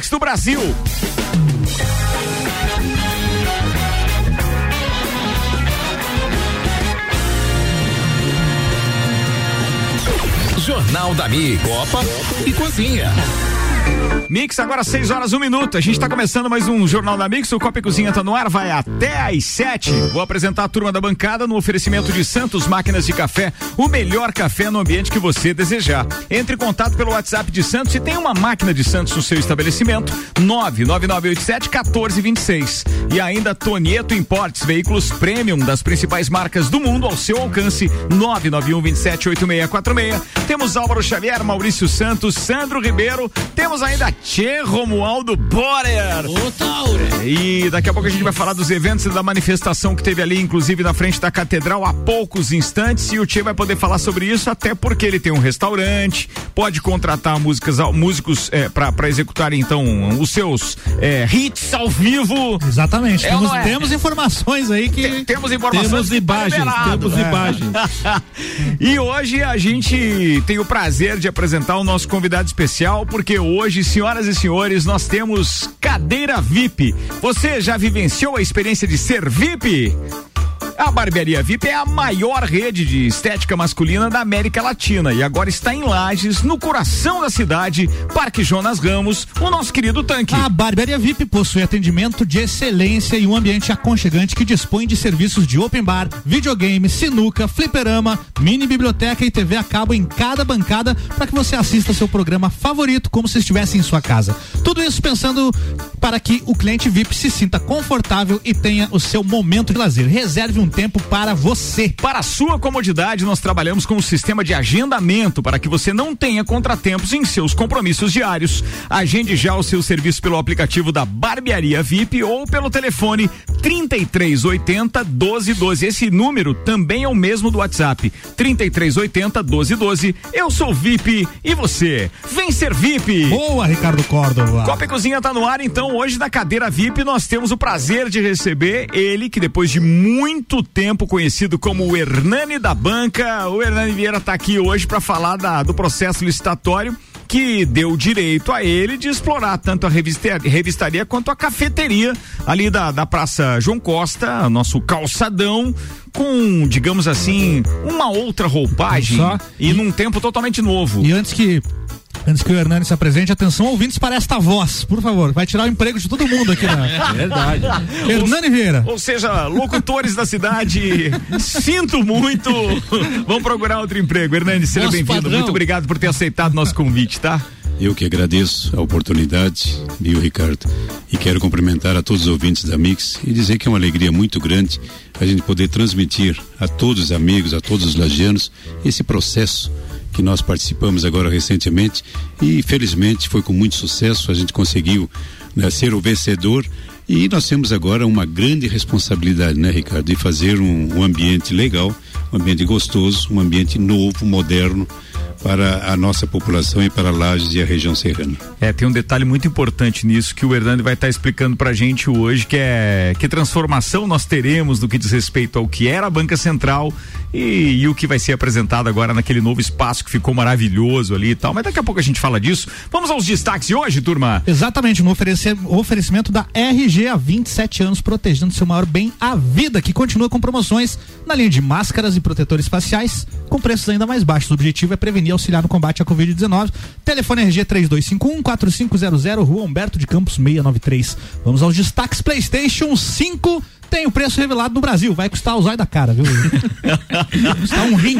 Mix do Brasil. Jornal da Mi, Copa e Cozinha. Mix, agora 6 horas, 1 um minuto. A gente está começando mais um Jornal da Mix. O Copa e Cozinha tá no ar, vai até às 7. Vou apresentar a turma da bancada no oferecimento de Santos Máquinas de Café, o melhor café no ambiente que você desejar. Entre em contato pelo WhatsApp de Santos e tem uma máquina de Santos no seu estabelecimento, 99987 1426. E ainda Tonieto Importes, veículos premium das principais marcas do mundo ao seu alcance, 991 27 8646. Temos Álvaro Xavier, Maurício Santos, Sandro Ribeiro, temos ainda Tchê Romualdo Borer. E daqui a pouco a gente vai falar dos eventos e da manifestação que teve ali, inclusive na frente da catedral, há poucos instantes. E o Tchê vai poder falar sobre isso, até porque ele tem um restaurante, pode contratar músicas, músicos é, para executar então os seus é, hits ao vivo. Exatamente. É temos, é? temos, informações aí que. Tem, temos informações. Temos imagens. Temos é. imagens. e hoje a gente tem o prazer de apresentar o nosso convidado especial, porque hoje, senhoras e senhores, nós temos cadeira VIP. Você já vivenciou a experiência de ser VIP? A Barbearia VIP é a maior rede de estética masculina da América Latina e agora está em Lages, no coração da cidade, Parque Jonas Ramos, o nosso querido tanque. A Barbearia VIP possui atendimento de excelência e um ambiente aconchegante que dispõe de serviços de open bar, videogame, sinuca, fliperama, mini biblioteca e TV a cabo em cada bancada para que você assista seu programa favorito como se estivesse em sua casa. Tudo isso pensando para que o cliente VIP se sinta confortável e tenha o seu momento de lazer. Reserve um tempo para você. Para a sua comodidade, nós trabalhamos com um sistema de agendamento para que você não tenha contratempos em seus compromissos diários. Agende já o seu serviço pelo aplicativo da Barbearia VIP ou pelo telefone 3380 1212. Esse número também é o mesmo do WhatsApp. 3380 1212. Eu sou VIP e você? Vem ser VIP. Boa, Ricardo Córdova. Copa e Cozinha tá no ar, então hoje na cadeira VIP nós temos o prazer de receber ele que depois de muito tempo conhecido como o Hernani da Banca, o Hernani Vieira está aqui hoje para falar da, do processo licitatório que deu direito a ele de explorar tanto a revistaria, revistaria quanto a cafeteria ali da, da Praça João Costa, nosso calçadão, com, digamos assim, uma outra roupagem Só. e num tempo totalmente novo. E antes que Antes que o Hernani se apresente, atenção, ouvintes para esta voz, por favor. Vai tirar o emprego de todo mundo aqui, né? É verdade. Hernani Vieira. Ou seja, locutores da cidade, sinto muito. Vamos procurar outro emprego. Hernani, seja bem-vindo. Muito obrigado por ter aceitado nosso convite, tá? Eu que agradeço a oportunidade, viu, Ricardo? E quero cumprimentar a todos os ouvintes da Mix e dizer que é uma alegria muito grande a gente poder transmitir a todos os amigos, a todos os lagianos, esse processo que nós participamos agora recentemente e felizmente foi com muito sucesso, a gente conseguiu né, ser o vencedor e nós temos agora uma grande responsabilidade, né, Ricardo, de fazer um, um ambiente legal, um ambiente gostoso, um ambiente novo, moderno, para a nossa população e para Lages e a região serrana. É, tem um detalhe muito importante nisso que o Hernani vai estar explicando para a gente hoje, que é que transformação nós teremos no que diz respeito ao que era a Banca Central e, e, o que vai ser apresentado agora naquele novo espaço que ficou maravilhoso ali e tal. Mas daqui a pouco a gente fala disso. Vamos aos destaques de hoje, turma? Exatamente, no oferecimento da RG há 27 anos, protegendo seu maior bem, a vida, que continua com promoções na linha de máscaras e protetores faciais, com preços ainda mais baixos. O objetivo é prevenir e auxiliar no combate à Covid-19. Telefone RG 3251 4500, Rua Humberto de Campos 693. Vamos aos destaques PlayStation 5 tem o preço revelado no Brasil. Vai custar o zóio da cara, viu? custar um rim.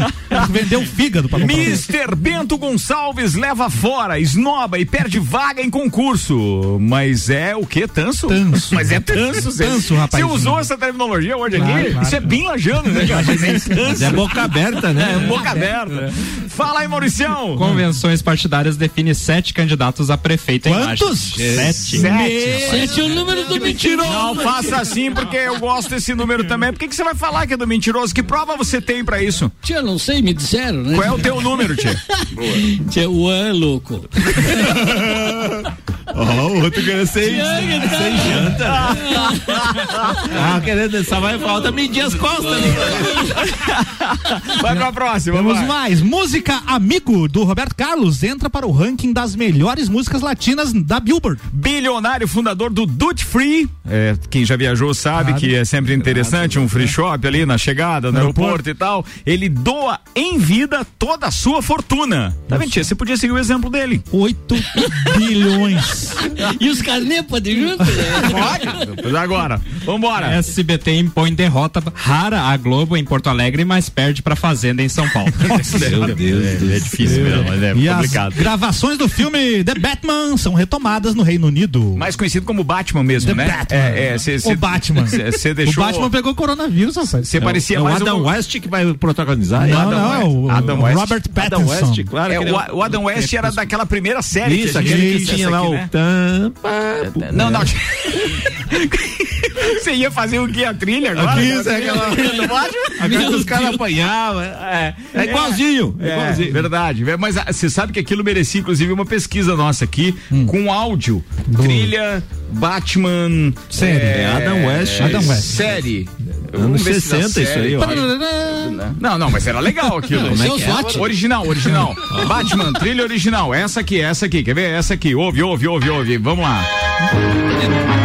Vendeu o fígado pra comprar. Mister Bento Gonçalves leva fora, esnoba e perde vaga em concurso. Mas é o que? Tanso? Tanso. Mas é tanso, Tanso, rapaz. Você usou essa terminologia hoje claro, aqui? Claro. Isso é bem lajando, né, cara? É, é boca aberta, né? É, boca aberta. É. Fala aí, Mauricião. Convenções partidárias define sete candidatos a prefeito Quantos? em Lages. Sete. Sete. Sete é o número do mentiroso. Não faça assim, porque eu gosto desse número também. Por que, que você vai falar que é do mentiroso? Que prova você tem pra isso? Tia, não sei, me disseram, né? Qual é o teu número, tia? Tia, o é louco. Ó, o outro querendo sem, sem janta. ah, querendo, só vai falta medir as costas ali. Vai pra próxima, Temos vai. mais. Música Amigo, do Roberto Carlos, entra para o ranking das melhores músicas latinas da Billboard. Bilionário fundador do Duty Free. É, quem já viajou sabe que é sempre interessante um free shop ali na chegada, no aeroporto, e tal. Ele doa em vida toda a sua fortuna. Tá vendo, tia? Você podia seguir o exemplo dele. 8 bilhões. E os carnê podem junto? Pode? Pois agora. Vambora. SBT impõe derrota rara à Globo em Porto Alegre, mas perde pra Fazenda em São Paulo. Meu Deus. É, é difícil mesmo, mas é E as complicado. gravações do filme The Batman são retomadas no Reino Unido. Mais conhecido como Batman mesmo, The né? Batman. É, é, cê, cê- o Batman. cê- Você deixou. O Batman pegou coronavírus, rapaz. Você parecia é o mais Adam um- West que vai protagonizar? Não, Adam não, é West. o, Adam o West. Robert Adam Pattinson. West, claro. É, o, o Adam West era daquela primeira série Isso, que a gente que tinha aqui, lá o né? tampa. Não, não. Você ia fazer o que? A trilha agora? Isso, é aquela. Agora que os caras apanhavam. É, é igualzinho. É, É, igualzinho. verdade. Mas ah, você sabe que aquilo merecia, inclusive, uma pesquisa nossa aqui, com áudio. Trilha, Batman. Série. é, Adam West. Adam West. Série. Anos Vamos ver se dá 60 isso aí, ó. Não, não, mas era legal aquilo. Como é que é? Original, original. Batman, trilha original. Essa aqui, essa aqui. Quer ver? Essa aqui. Ouve, ouve, ouve, ouve. Vamos lá.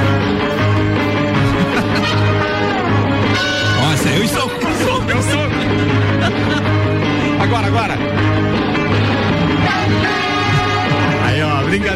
Agora, agora.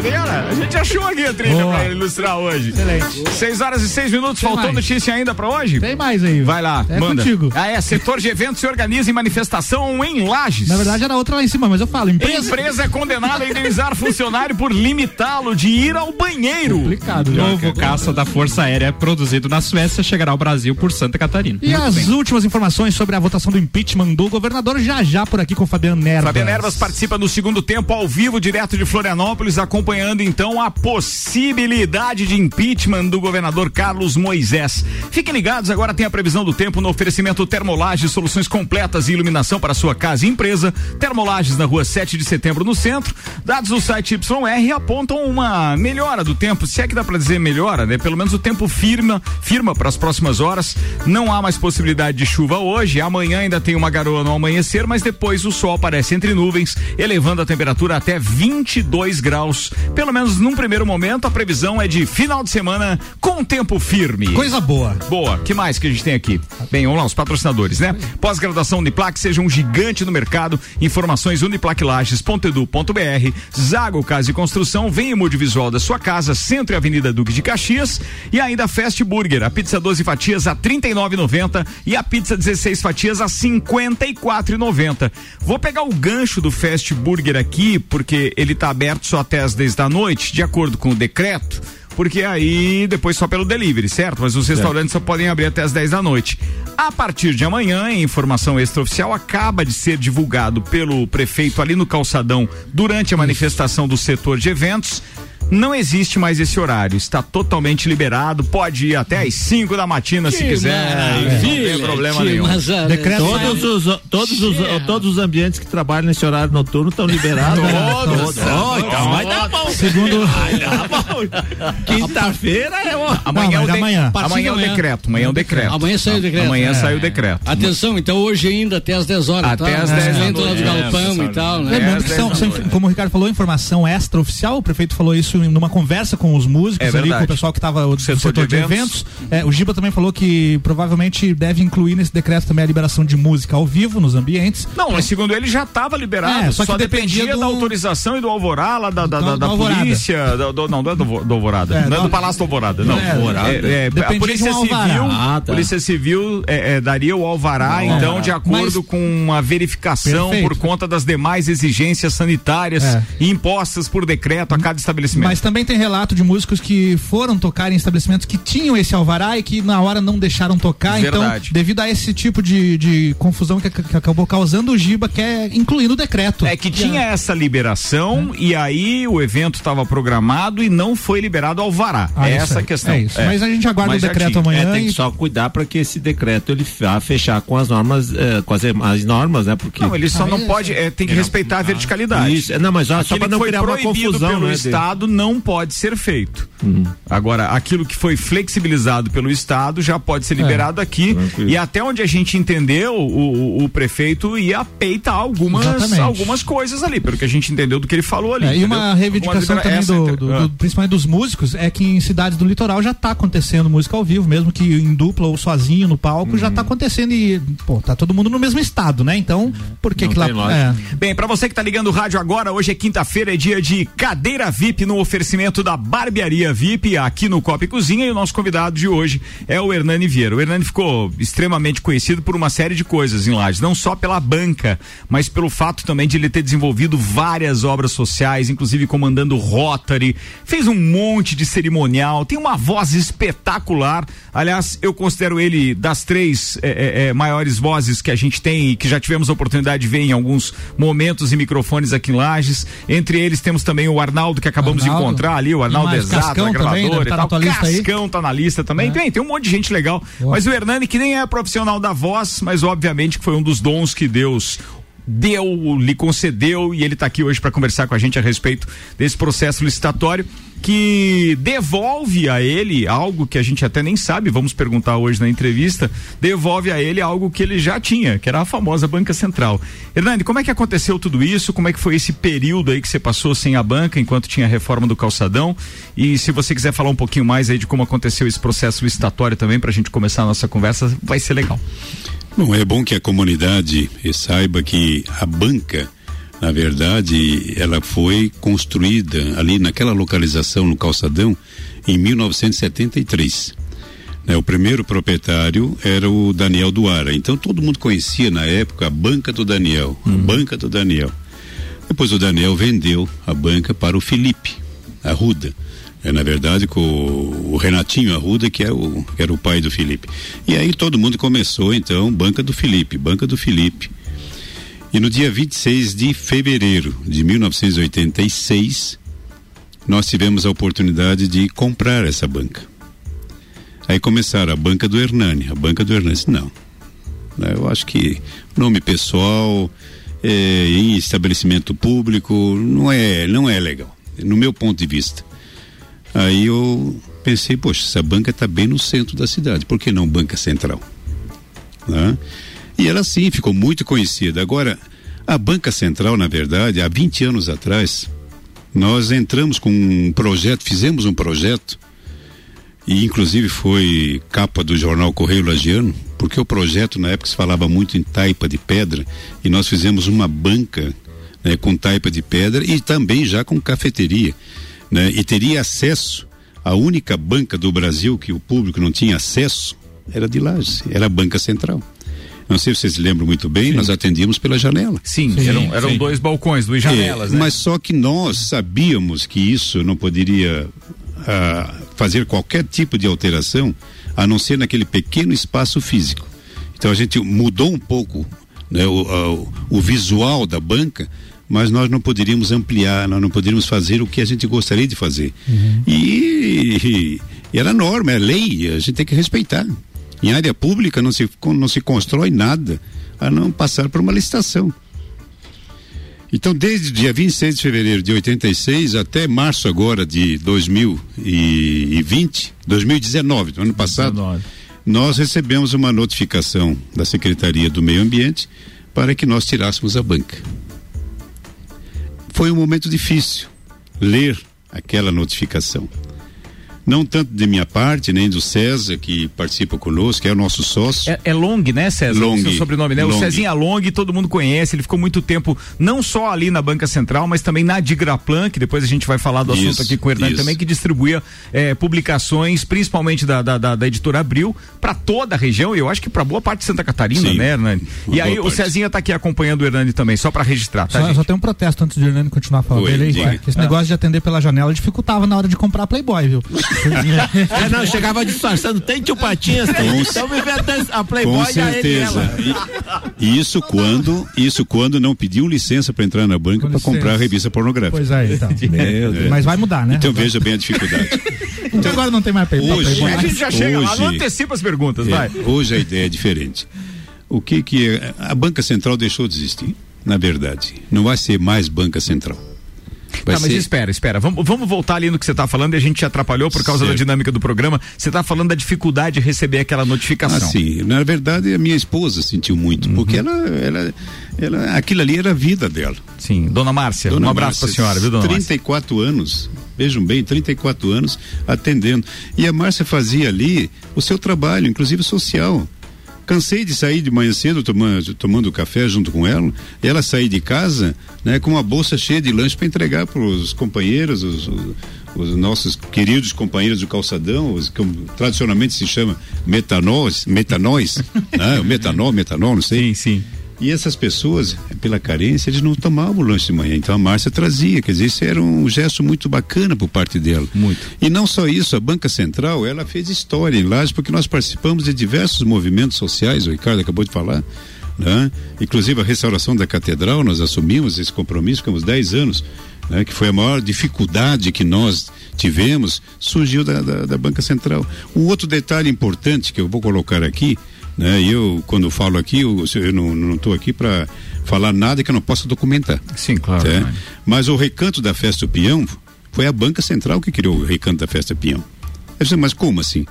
Brincadeira? A gente achou aqui a trilha Boa. pra ilustrar hoje. Excelente. 6 horas e 6 minutos. Faltou mais. notícia ainda pra hoje? Tem mais aí. Vai lá, é manda. contigo. Ah, é. Setor de eventos se organiza em manifestação em Lages. Na verdade era outra lá em cima, mas eu falo, empresa. Empresa é condenada a indenizar funcionário por limitá-lo de ir ao banheiro. Complicado, Novo já. caça da Força Aérea produzido na Suécia chegará ao Brasil por Santa Catarina. E as últimas informações sobre a votação do impeachment do governador já já por aqui com o Fabiano Nervas. Fabiano Ervas participa no segundo tempo ao vivo, direto de Florianópolis, acompanhando então a possibilidade de impeachment do governador Carlos Moisés. Fiquem ligados, agora tem a previsão do tempo no oferecimento Termolages, soluções completas e iluminação para sua casa e empresa. Termolages na rua 7 de setembro, no centro. Dados do site YR apontam uma melhora do tempo, se é que dá para dizer melhora, né? Pelo menos o tempo firma, firma para as próximas horas. Não há mais possibilidade de chuva hoje. Amanhã ainda tem uma garoa no amanhecer, mas depois o sol aparece entre nuvens, elevando a temperatura até 22 graus. Pelo menos num primeiro momento, a previsão é de final de semana com tempo firme. Coisa boa. Boa, que mais que a gente tem aqui? Bem, vamos lá, os patrocinadores, né? Pós-graduação Uniplac, seja um gigante no mercado. Informações uniplaclages.edu.br. Zago Casa e Construção, vem em visual da sua casa, Centro e Avenida Duque de Caxias. E ainda Fast Burger, a pizza 12 fatias a R$ 39,90 e a pizza 16 fatias a R$ 54,90. Vou pegar o gancho do Fast Burger aqui, porque ele tá aberto só até as 10 da noite, de acordo com o decreto porque aí depois só pelo delivery, certo? Mas os restaurantes só podem abrir até as 10 da noite. A partir de amanhã, em informação extraoficial, acaba de ser divulgado pelo prefeito ali no calçadão durante a manifestação do setor de eventos. Não existe mais esse horário, está totalmente liberado, pode ir até às 5 da matina se quiser, não tem problema nenhum. Decreto Todos os, todos, os, todos os ambientes que trabalham nesse horário noturno estão liberados. Todos. Oh, então vai dar bom. Segundo. Vai dar bom. Quinta-feira é uma. Amanhã, Não, é o amanhã. amanhã é o decreto, amanhã é o decreto. Amanhã sai o decreto. Amanhã É. sai o decreto. Atenção, então hoje ainda até as 10 horas. Até tá? às 10 da Entra lá do noite. galpão É, e tal, né? Lembrando É, que são, como o Ricardo falou, informação extra-oficial. O prefeito falou isso numa conversa com os músicos É ali, com o pessoal que estava do setor, Setor de de eventos. É, o Giba também falou que provavelmente deve incluir nesse decreto também a liberação de música ao vivo nos ambientes. Não, mas segundo ele já estava liberado. É, só que dependia dependia do- da autorização e do alvorá lá da, da, da, da Alvorada. polícia. Do, do- não, não é do, do Alvorada. É, não é do- Palácio do Alvorada, não. É, Alvorada. É, é, a Polícia Civil. Ah, tá. Polícia Civil é, é, daria o alvará, então, de acordo Mas- com uma verificação Perfeito. por conta das demais exigências sanitárias É. impostas por decreto a cada estabelecimento. Mas também tem relato de músicos que foram tocar em estabelecimentos que tinham esse alvará e que na hora não deixaram tocar. Verdade. Então, devido a esse tipo de, de confusão que, que acabou causando, o Giba quer incluir no decreto. É que tinha essa liberação e aí o evento estava programado e não foi liberado alvará. Ah, é essa a aí, questão. é isso. Mas a gente aguarda Mas o já decreto tinha. amanhã. É, tem e- que só cuidar para que esse decreto ele vá fechar com as normas, com as, as normas, né? Porque Não, ele só Ah, não pode, é, tem que respeitar a verticalidade. Isso, é, não, mas ó, só para não foi criar uma confusão, pelo né? Estado não pode ser feito. Agora, aquilo que foi flexibilizado pelo Estado já pode ser liberado aqui. E até onde a gente entendeu, o, o- o prefeito ia peitar algumas, Exatamente. algumas coisas ali, pelo que a gente entendeu do que ele falou ali. É, e uma reivindicação Algumas também libera- do, do- do- principalmente dos músicos é que em cidades do litoral já tá acontecendo música ao vivo, mesmo que em dupla ou sozinho no palco, já Uhum. tá acontecendo e, pô, tá todo mundo no mesmo estado, né? Então, por que que lá. É. Bem, pra você que tá ligando o rádio agora, hoje é quinta-feira, é dia de cadeira VIP no oferecimento da Barbearia VIP aqui no Copa e Cozinha e o nosso convidado de hoje é o Hernani Vieira. O Hernani ficou extremamente conhecido por uma série de coisas em Lages, não só pela banca, mas pelo fato também de ele ter desenvolvido várias obras sociais, inclusive comandando Rotary, fez um monte de cerimonial, tem uma voz espetacular. Aliás, eu considero ele das três eh, eh, maiores vozes que a gente tem e que já tivemos a oportunidade de ver em alguns momentos e microfones aqui em Lages. Entre eles temos também o Arnaldo que acabamos de Arnaldo. Encontrar ali, o Arnaldo Exato, Cascão gravadora deve e tá tal. Cascão tá na lista também. É. Tem, tem um monte de gente legal. Mas o Hernani que nem é profissional da voz, mas obviamente que foi um dos dons que Deus deu, lhe concedeu e ele está aqui hoje para conversar com a gente a respeito desse processo licitatório que devolve a ele algo que a gente até nem sabe, vamos perguntar hoje na entrevista, devolve a ele algo que ele já tinha, que era a famosa banca central. Hernani, como é que aconteceu tudo isso? Como é que foi esse período aí que você passou sem a banca enquanto tinha a reforma do calçadão? E se você quiser falar um pouquinho mais aí de como aconteceu esse processo licitatório também para a gente começar a nossa conversa, vai ser legal. Bom, é bom que a comunidade saiba que a banca, na verdade, ela foi construída ali naquela localização no calçadão em 1973. Né, o primeiro proprietário era o Daniel Duara. Então todo mundo conhecia na época a banca do Daniel, a banca do Daniel. Depois o Daniel vendeu a banca para o Felipe Arruda. É, na verdade, com o, Renatinho Arruda, que, é o, que era o pai do Felipe. E aí todo mundo começou, então, banca do Felipe, banca do Felipe. E no dia 26 de fevereiro de 1986, nós tivemos a oportunidade de comprar essa banca. Aí começaram a banca do Hernani, a banca do Hernani. Não, né, eu acho que nome pessoal é, em estabelecimento público não é, não é legal, no meu ponto de vista. Aí eu pensei, poxa, essa banca está bem no centro da cidade, por que não banca central? Né? E ela sim ficou muito conhecida. Agora, a banca central, na verdade, há 20 anos atrás, nós entramos com um projeto, fizemos um projeto e inclusive foi capa do jornal Correio Lagiano, porque o projeto na época se falava muito em taipa de pedra e nós fizemos uma banca né, com taipa de pedra e também já com cafeteria, né, e teria acesso a única banca do Brasil que o público não tinha acesso era de Lages, era a banca central. Não sei se vocês lembram muito bem, nós atendíamos pela janela. Sim, eram, eram dois balcões, duas janelas, É, né? Mas só que nós sabíamos que isso não poderia ah, fazer qualquer tipo de alteração, a não ser naquele pequeno espaço físico. Então a gente mudou um pouco né, o, a- o- o visual da banca, mas nós não poderíamos ampliar, nós não poderíamos fazer o que a gente gostaria de fazer. E, e era norma, é lei, a gente tem que respeitar. Em área pública não se, não se constrói nada a não passar por uma licitação. Então, desde o dia 26 de fevereiro de 86 até março agora de 2020, 2019, do ano passado, 19. nós recebemos uma notificação da Secretaria do Meio Ambiente para que nós tirássemos a banca. Foi um momento difícil ler aquela notificação. Não tanto de minha parte, nem do César, que participa conosco, que é o nosso sócio. É, é Long, né, César? Long. O seu sobrenome, né? O Long. Cezinha Long, todo mundo conhece, ele ficou muito tempo, não só ali na Banca Central, mas também na Digraplan, que depois a gente vai falar do assunto Isso, aqui com o Hernani isso. também, que distribuía eh, publicações, principalmente da, da, da, da editora Abril, para toda a região, e eu acho que para boa parte de Santa Catarina, Sim, né, Hernani? E aí boa o parte. Cezinha tá aqui acompanhando o Hernani também, só para registrar, tá, Só, gente? só tem um protesto antes de Hernani continuar falando Oi, dele aí, esse negócio de atender pela janela dificultava na hora de comprar Playboy, viu? É, não, chegava disfarçando, tem tio Patinhas, tem. Com Então me vê até a Playboy Com certeza. E, isso quando, isso quando não pediu licença para entrar na banca para comprar a revista pornográfica. Pois é, então. Deus. Mas vai mudar, né? Então veja bem a dificuldade. Então agora não tem mais Playboy. Hoje- a gente já chega lá, não Hoje- antecipa as perguntas, É, vai. hoje a ideia é diferente. O que que é? A banca central deixou de existir, na verdade. Não vai ser mais banca central. Vai Tá, mas ser- espera, espera. Vamos, vamos voltar ali no que você tá falando e a gente te atrapalhou por causa da Certo. dinâmica do programa. Você tá falando da dificuldade de receber aquela notificação. Ah, sim. Na verdade, a minha esposa sentiu muito, Uhum. porque ela, ela, ela, aquilo ali era a vida dela. Sim. Dona Márcia, Dona um abraço Márcia, pra senhora, viu, dona Márcia? 34 anos, vejam bem, 34 anos atendendo. E a Márcia fazia ali o seu trabalho, inclusive social. Cansei de sair de manhã cedo tomando, tomando café junto com ela, e ela sair de casa né, com uma bolsa cheia de lanche para entregar para os companheiros, os, os- os nossos queridos companheiros do calçadão, os que tradicionalmente se chama metanóis, metanóis, né, metanol, metanol, não sei. Sim, sim. E essas pessoas, pela carência, eles não tomavam o lanche de manhã. Então a Márcia trazia, quer dizer, isso era um gesto muito bacana por parte dela. Muito. E não só isso, a Banca Central, ela fez história em Lages, porque nós participamos de diversos movimentos sociais, o Ricardo acabou de falar, né? Inclusive a restauração da catedral, nós assumimos esse compromisso, ficamos 10 anos, né? Que foi a maior dificuldade que nós tivemos, surgiu da, da, da Banca Central. Um outro detalhe importante que eu vou colocar aqui, né? E eu, quando falo aqui, eu, eu não estou aqui para falar nada que eu não possa documentar. Sim, claro. Tá? né? Mas o recanto da festa do peão foi a Banca Central que criou o recanto da festa peão. Eu disse, mas como assim?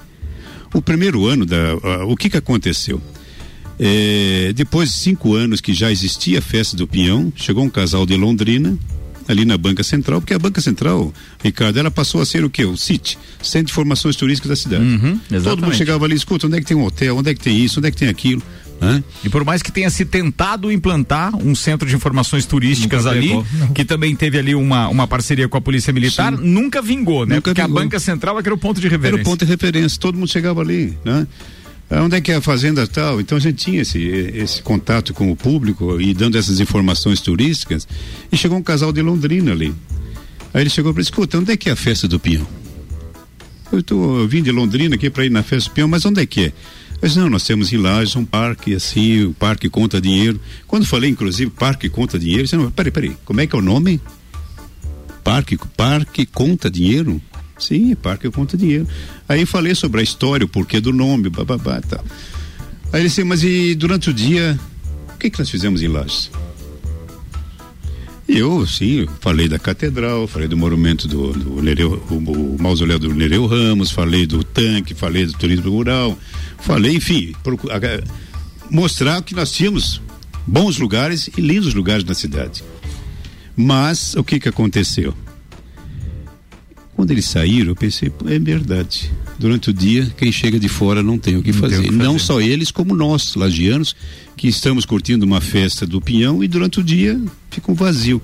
O primeiro ano da. o que que aconteceu? É, depois de cinco anos que já existia a festa do peão, chegou um casal de Londrina, ali na Banca Central, porque a Banca Central, Ricardo, ela passou a ser o quê? O CIT, Centro de Informações Turísticas da cidade. Uhum, Todo mundo chegava ali, escuta, onde é que tem um hotel, onde é que tem isso, onde é que tem aquilo, né? E por mais que tenha se tentado implantar um centro de informações turísticas Nunca ali, pegou. que também teve ali uma, uma parceria com a Polícia Militar, Sim. nunca vingou, né? Nunca Porque vingou. a Banca Central é era o ponto de Era referência. o ponto de referência, todo mundo chegava ali, né? Ah, Onde é que é a fazenda tal? Então a gente tinha esse, esse contato com o público e dando essas informações turísticas. E chegou um casal de Londrina ali. Aí ele chegou para escuta, onde é que é a festa do peão? Eu, tô, eu vim de Londrina aqui para ir na festa do peão, mas onde é que é? Disse, não, nós temos em Lages um parque assim, o parque conta dinheiro. Quando falei, inclusive, parque conta dinheiro, disse, não, peraí, peraí, como é que é o nome? Parque, parque conta dinheiro? Sim, parque conta dinheiro. Aí falei sobre a história, o porquê do nome, bababá, tal. Aí ele disse, mas e durante o dia, o que que nós fizemos em Lages? E eu, sim, falei da catedral, falei do monumento do, do Nereu, o, o mausoléu do Nereu Ramos, falei do tanque, falei do turismo rural, falei, enfim, procu- a- mostrar que nós tínhamos bons lugares e lindos lugares na cidade. Mas o que que aconteceu? Quando eles saíram, eu pensei, "Pô, é verdade. Durante o dia, quem chega de fora não tem o que, Não tem fazer. o que Não fazer. só eles, como nós, lagianos, que estamos curtindo uma festa do Pinhão e durante o dia fica um vazio.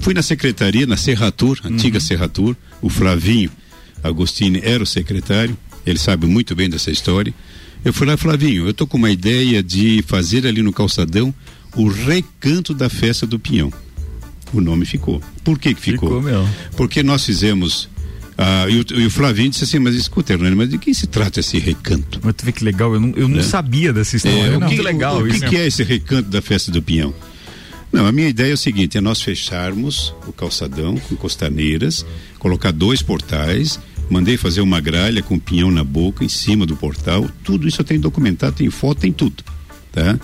Fui na secretaria, na Serratur, antiga Serratur, o Flavinho Agostini era o secretário, ele sabe muito bem dessa história. Eu fui lá, Flavinho, eu tô com uma ideia de fazer ali no calçadão o recanto da festa do Pinhão. O nome ficou. Por que que ficou? Ficou mesmo. Porque nós fizemos. ah, e, o, e o Flavinho disse assim, mas escuta, Hernani, mas de que se trata esse recanto? Mas tu vê que legal, eu não, eu não É. sabia dessa história. É, o muito que, legal o, o que, que é esse recanto da festa do Pinhão? Não, a minha ideia é o seguinte: é nós fecharmos o calçadão com costaneiras, colocar dois portais, mandei fazer uma gralha com pinhão na boca, em cima do portal. Tudo isso eu tenho documentado, tem foto, tem tudo. Tá?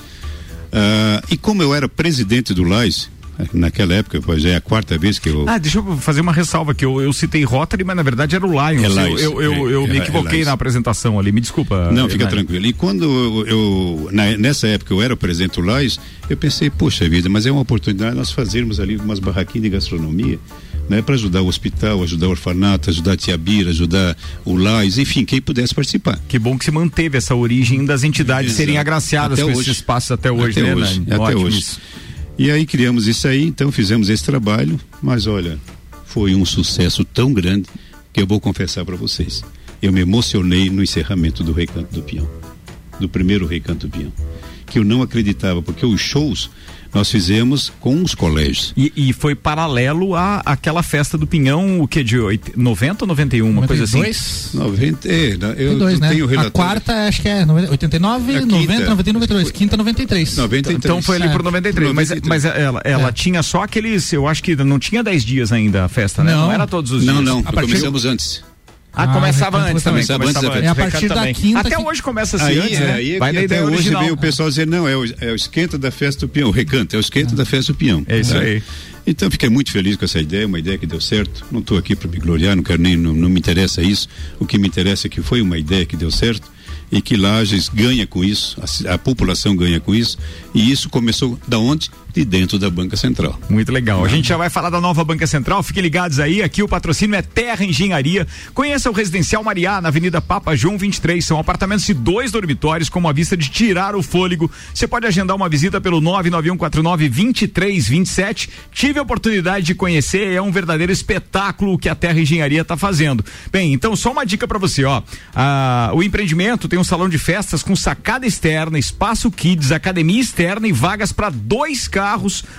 Ah, e como eu era presidente do LAIS, naquela época, pois é a quarta vez que eu. Ah, deixa eu fazer uma ressalva aqui. Eu, eu citei Rotary, mas na verdade era o Lions. É Eu- Lions, eu eu, é, eu me é, é equivoquei Lions. na apresentação ali. Me desculpa. Não, fica tranquilo. E quando eu, eu- na- nessa época eu era o presidente do Lais, eu pensei, poxa vida, mas é uma oportunidade nós fazermos ali umas barraquinhas de gastronomia, né, para ajudar o hospital, ajudar o orfanato, ajudar a Tia Bira, ajudar o Lais, enfim, quem pudesse participar. Que bom que se manteve essa origem das entidades Exato. serem agraciadas Até com esses hoje. espaços até hoje, Até né, hoje, Hernani? até Ótimo hoje. E aí criamos isso aí, então fizemos esse trabalho, mas olha, foi um sucesso tão grande que eu vou confessar para vocês. Eu me emocionei no encerramento do Recanto do Peão, do primeiro Recanto do Peão, que eu não acreditava, porque os shows nós fizemos com os colégios. E, e foi paralelo à aquela festa do Pinhão, o que de oit- 90 ou 91, uma coisa assim? 92? 90, é, né, eu 92, né? tenho A relatório. quarta acho que é 90, 89, A quinta. 90, 91, 92. Quinta 93. 93. Então foi ali É, por 93. Mas, 93. mas ela, ela É. tinha só aqueles. Eu acho que não tinha 10 dias ainda a festa, né? Não, Não. era todos os Não, dias. não, A partir- começamos antes. Ah, Ah, começava Recanto antes também. começava antes festa. É a partir da também. quinta Até que- hoje começa assim Aí, antes, é, né? aí é Vai até ideia hoje veio o pessoal dizer, não, é o, é o esquenta da festa do peão, o recanto, é o esquenta da festa do peão. É isso Tá? aí. Então fiquei muito feliz com essa ideia, uma ideia que deu certo. Não estou aqui para me gloriar, não quero nem, não, não me interessa isso. O que me interessa é que foi uma ideia que deu certo e que Lages ganha com isso, a, a população ganha com isso. E isso começou da onde? De dentro da Banca Central. Muito legal. A gente já vai falar da nova Banca Central. Fiquem ligados aí. Aqui o patrocínio é Terra Engenharia. Conheça o Residencial Mariá, na Avenida Papa João 23. São apartamentos de dois dormitórios com uma vista de tirar o fôlego. Você pode agendar uma visita pelo 991492327. Tive a oportunidade de conhecer. É um verdadeiro espetáculo o que a Terra Engenharia está fazendo. Bem, então só uma dica para você, ó. Ah, o empreendimento tem um salão de festas com sacada externa, espaço kids, academia externa e vagas para dois carros,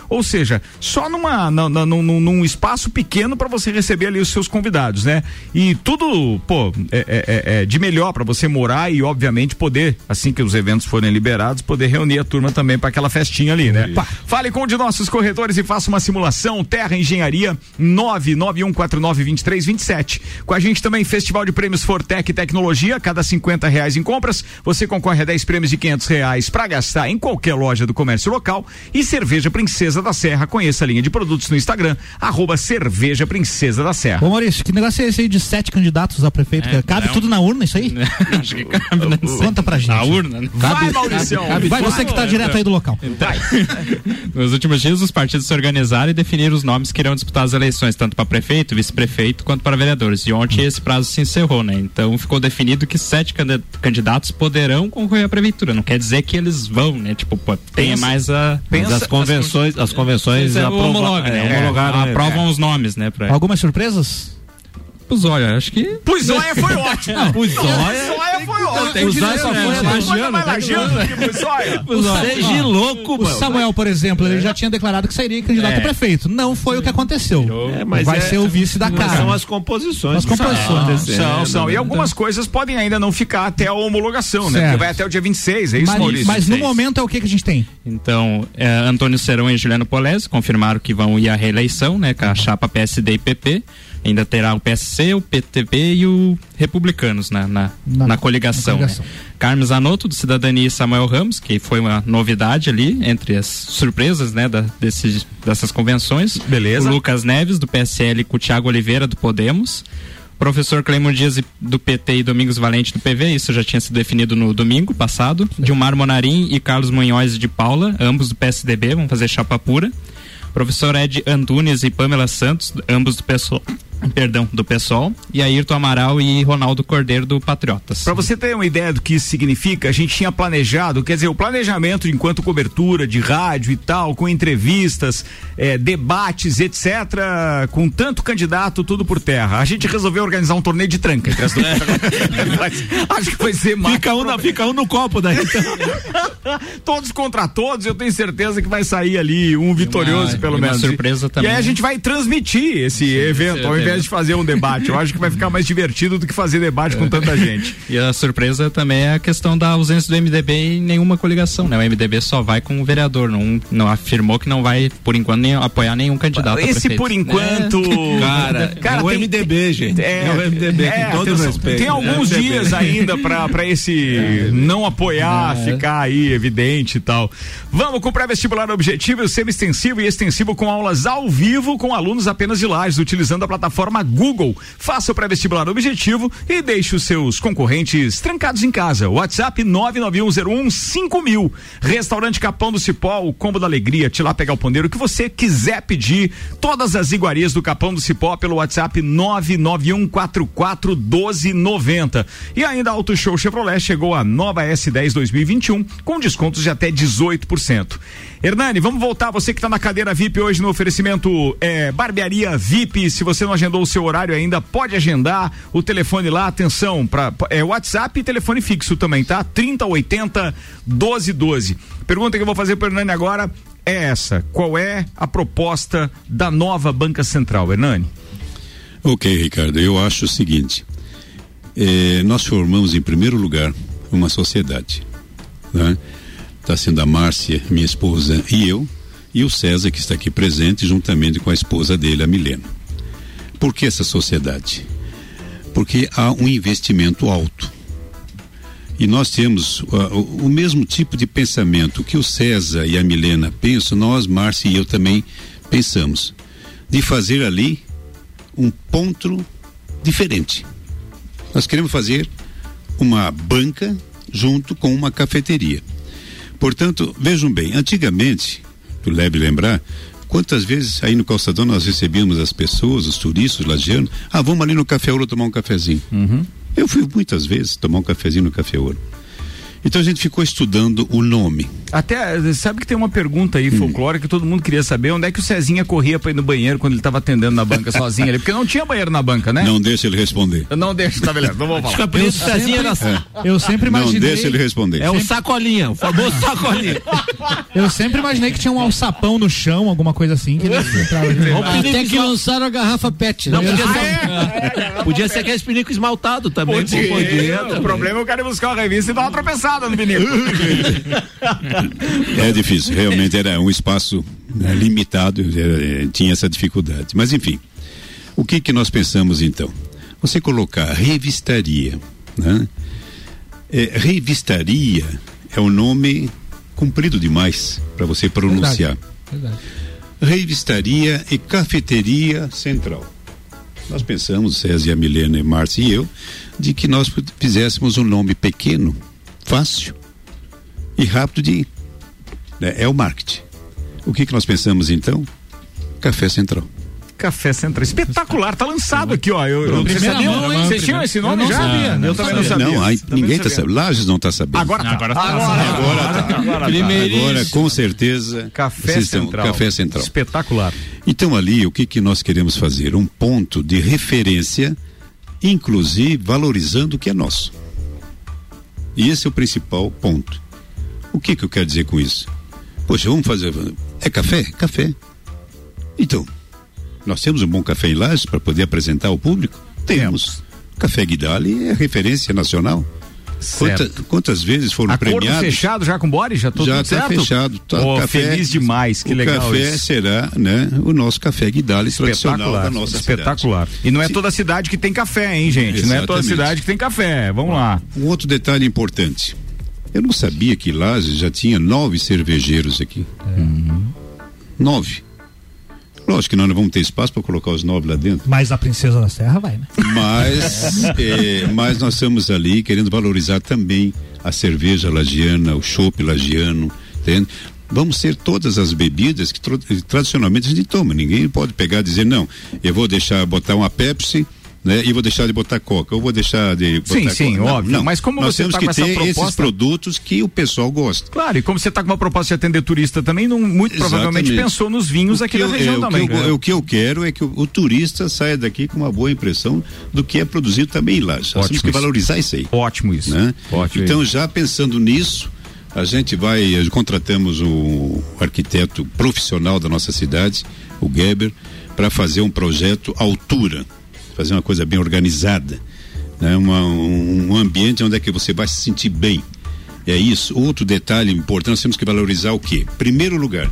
ou seja, só numa, na- na- num, num- espaço pequeno para você receber ali os seus convidados, né? E tudo, pô, é, é- é- é de melhor para você morar e obviamente poder, assim que os eventos forem liberados, poder reunir a turma também para aquela festinha ali, né? Fale com um de nossos corretores e faça uma simulação Terra Engenharia 991492327. Com a gente também Festival de Prêmios Fortec Tecnologia, cada 50 reais em compras, você concorre a 10 prêmios de 500 reais para gastar em qualquer loja do comércio local e Cerveja Princesa da Serra. Conheça a linha de produtos no Instagram, arroba Cerveja Princesa da Serra. Ô Maurício, que negócio é esse aí de sete candidatos a prefeito? É, cabe não. tudo na urna isso aí? Acho que cabe na Conta pra gente. A urna, né? Vai, Mauricião! Vai você que tá direto aí do local. Nos últimos dias, os partidos se organizaram e definiram os nomes que irão disputar as eleições, tanto para prefeito, vice-prefeito, quanto para vereadores. E ontem esse prazo se encerrou, né? Então ficou definido que sete candid- candidatos poderão concorrer à prefeitura. Não quer dizer que eles vão, né? Tipo, pô, tem Pensa- mais a. Mas as convenções, as convenções homologam, é, né? homologaram, né? aprovam os nomes, né? Pra... Algumas surpresas? Pois olha, acho que. Pois olha, foi ótimo. Olha, Zóia foi ótimo. o Zóia só foi Coisa lajeando, mais tá lajeando do que foi Zóia. Seja louco, O mano. Samuel, por exemplo, ele já tinha declarado que seria candidato É. a prefeito. Não foi o que aconteceu. É, mas Vai é- ser o vice da casa. São as composições. As composições. São, são. E né? algumas coisas podem ainda não ficar até a homologação, né? Porque vai até o dia 26, é isso, Maurício? mas no 26. momento é o que, a gente tem? Então, é, Antônio Serão e Juliano Polese confirmaram que vão ir à reeleição, né, com a chapa PSD e PP. Ainda terá o PSC, o PTB e o Republicanos na, na, Na- na coligação. na coligação. Né? Carmes Zanotto, do Cidadania e Samuel Ramos, que foi uma novidade ali, entre as surpresas, né, da, desse, dessas convenções. Beleza. O Lucas Neves, do PSL, com o Thiago Oliveira, do Podemos. Professor Cleimo Dias do PT e Domingos Valente do PV, isso já tinha sido definido no domingo passado. Dilmar Monarim e Carlos Munhoz de Paula, ambos do PSDB, vão fazer chapa pura. Professor Ed Antunes e Pamela Santos, ambos do PSOL, perdão, do PSOL. E Ayrton Amaral e Ronaldo Cordeiro do Patriotas. Pra você ter uma ideia do que isso significa, a gente tinha planejado, quer dizer, o planejamento enquanto cobertura de rádio e tal, com entrevistas, eh, debates, etc., com tanto candidato, tudo por terra. A gente resolveu organizar um torneio de tranca entre as duas. Acho que vai ser mais. Fica um, na- fica um no copo daí. todos contra todos, eu tenho certeza que vai sair ali um vitorioso, e pelo uma menos. surpresa também. E aí a gente vai transmitir esse evento, ao invés de fazer um debate. Eu acho que vai ficar mais divertido do que fazer debate com tanta gente. E a surpresa também é a questão da ausência do MDB em nenhuma coligação, né? O MDB só vai com o vereador, não, não afirmou que não vai, por enquanto, nem apoiar nenhum candidato Esse prefeito. por enquanto. Cara, é o tem- MDB, gente. É, o MDB, é, com todo tem- respeito. Tem alguns É dias ainda pra, pra esse não apoiar ficar aí evidente e tal. Vamos com o pré-vestibular objetivo, semi-extensivo e extensivo com aulas ao vivo com alunos apenas de lajes, utilizando a plataforma Google. Faça o pré-vestibular objetivo e deixe os seus concorrentes trancados em casa. WhatsApp 991015000. Restaurante Capão do Cipó, o combo da alegria, te lá pegar o pondeiro, o que você quiser pedir. Todas as iguarias do Capão do Cipó pelo WhatsApp 991441290. E ainda Auto Show Chevrolet chegou a nova S10 2021 com descontos de até 18%. Hernani, vamos voltar. Você que está na cadeira VIP hoje no oferecimento é, Barbearia VIP. Se você não agendou o seu horário ainda, pode agendar. O telefone lá, atenção, para é WhatsApp e telefone fixo também, tá? 3080 1212. Pergunta que eu vou fazer para Hernani agora é essa: qual é a proposta da nova Banca Central, Hernani? Ok, Ricardo, eu acho o seguinte: eh, nós formamos em primeiro lugar uma sociedade. Está sendo a Márcia, minha esposa, e eu, e o César, que está aqui presente, juntamente com a esposa dele, a Milena. Por que essa sociedade? Porque há um investimento alto. E nós temos uh, o, mesmo tipo de pensamento que o César e a Milena pensam, nós, Márcia e eu também pensamos. de fazer ali um ponto diferente. Nós queremos fazer uma banca junto com uma cafeteria. Portanto, vejam bem, antigamente, tu deve lembrar, quantas vezes aí no calçadão nós recebíamos as pessoas, os turistas, os lagianos, ah, vamos ali no Café Ouro tomar um cafezinho. Eu fui muitas vezes tomar um cafezinho no Café Ouro. Então a gente ficou estudando o nome. Até, sabe que tem uma pergunta Hum. aí, folclórica, que todo mundo queria saber, onde é que o Cezinha corria pra ir no banheiro quando ele tava atendendo na banca sozinho ali? Porque não tinha banheiro na banca, né? Não deixa ele responder. Não deixa, tá beleza, não vou falar. Fica preso, Cezinha era Eu sempre Não imaginei. deixa ele responder. É o sacolinha, o famoso sacolinha. Eu sempre imaginei que tinha um alçapão no chão, alguma coisa assim. Que. Até que lançaram a garrafa PET. Não, né? podia Ah, ser, podia ser aquele pinico esmaltado também. Podia. podia o também. problema é o cara ir buscar uma revista e dar uma tropeçada no menino. É difícil, realmente era um espaço né, limitado, era, eh, tinha essa dificuldade. Mas enfim, o que que nós pensamos então? Você colocar revistaria, né? É, revistaria é um nome comprido demais para você pronunciar. Verdade. Revistaria e Cafeteria Central. Nós pensamos, César, a Milena, e Márcia e eu, de que nós fizéssemos um nome pequeno, fácil e rápido de. né, É o marketing. O que, que nós pensamos então? Café Central. Café Central. Espetacular, tá lançado aqui, ó. Eu, eu, Primeira sabiam? mão, hein? Vocês tinham esse Eu nome não já? sabia, não eu também não sabia. Não, aí, Também ninguém não está sabia. sabendo. Lages não está sabendo. Agora tá. Agora tá. Agora, Agora tá. Agora tá. Agora, com certeza. Café vocês estão- Central. Café Central. Espetacular. Então ali, o que que nós queremos fazer? Um ponto de referência, inclusive valorizando o que é nosso. E esse é o principal ponto. O que que eu quero dizer com isso? Poxa, vamos fazer. É café? Café. Então, nós temos um bom café em Lages para poder apresentar ao público? Temos. Café Guidali é referência nacional. Quanta- quantas vezes foram Acordo premiados? fechado já com o Boris? Já já está fechado. Tá, Pô, feliz demais, que o legal café isso. será, né, o nosso café Guidali tradicional Espetacular, da nossa espetacular. cidade. E não é toda cidade que tem café, hein, gente? Não é toda Exatamente. cidade que tem café. Vamos lá. Um outro detalhe importante. Eu não sabia que Lages já tinha nove cervejeiros aqui. Nove. Lógico que nós não vamos ter espaço para colocar os nove lá dentro. Mas a Princesa da Serra vai, né? Mas, eh, mas nós estamos ali querendo valorizar também a cerveja lagiana, o chopp lagiano, entende? Vamos ser todas as bebidas que tradicionalmente a gente toma. Ninguém pode pegar e dizer, não, eu vou deixar botar uma Pepsi, né? E vou deixar de botar Coca, ou vou deixar de botar Sim, sim, Coca. Não, óbvio. Não, Mas como nós você temos tá que com essa ter esses proposta- produtos que o pessoal gosta. Claro, e como você está com uma proposta de atender turista também, não, muito provavelmente Exatamente. pensou nos vinhos O aqui da eu- região é, o também. Que eu, o que eu quero é que o, o turista saia daqui com uma boa impressão do que é produzido também Lages. Nós Ótimo temos que isso. valorizar isso aí. Ótimo isso. né? Ótimo. Então, já pensando nisso, a gente vai, eh, contratamos um arquiteto profissional da nossa cidade, o Geber, para fazer um projeto altura, fazer uma coisa bem organizada, né? Uma- um, um ambiente onde é que você vai se sentir bem. É isso. Outro detalhe importante, nós temos que valorizar o quê? Primeiro lugar,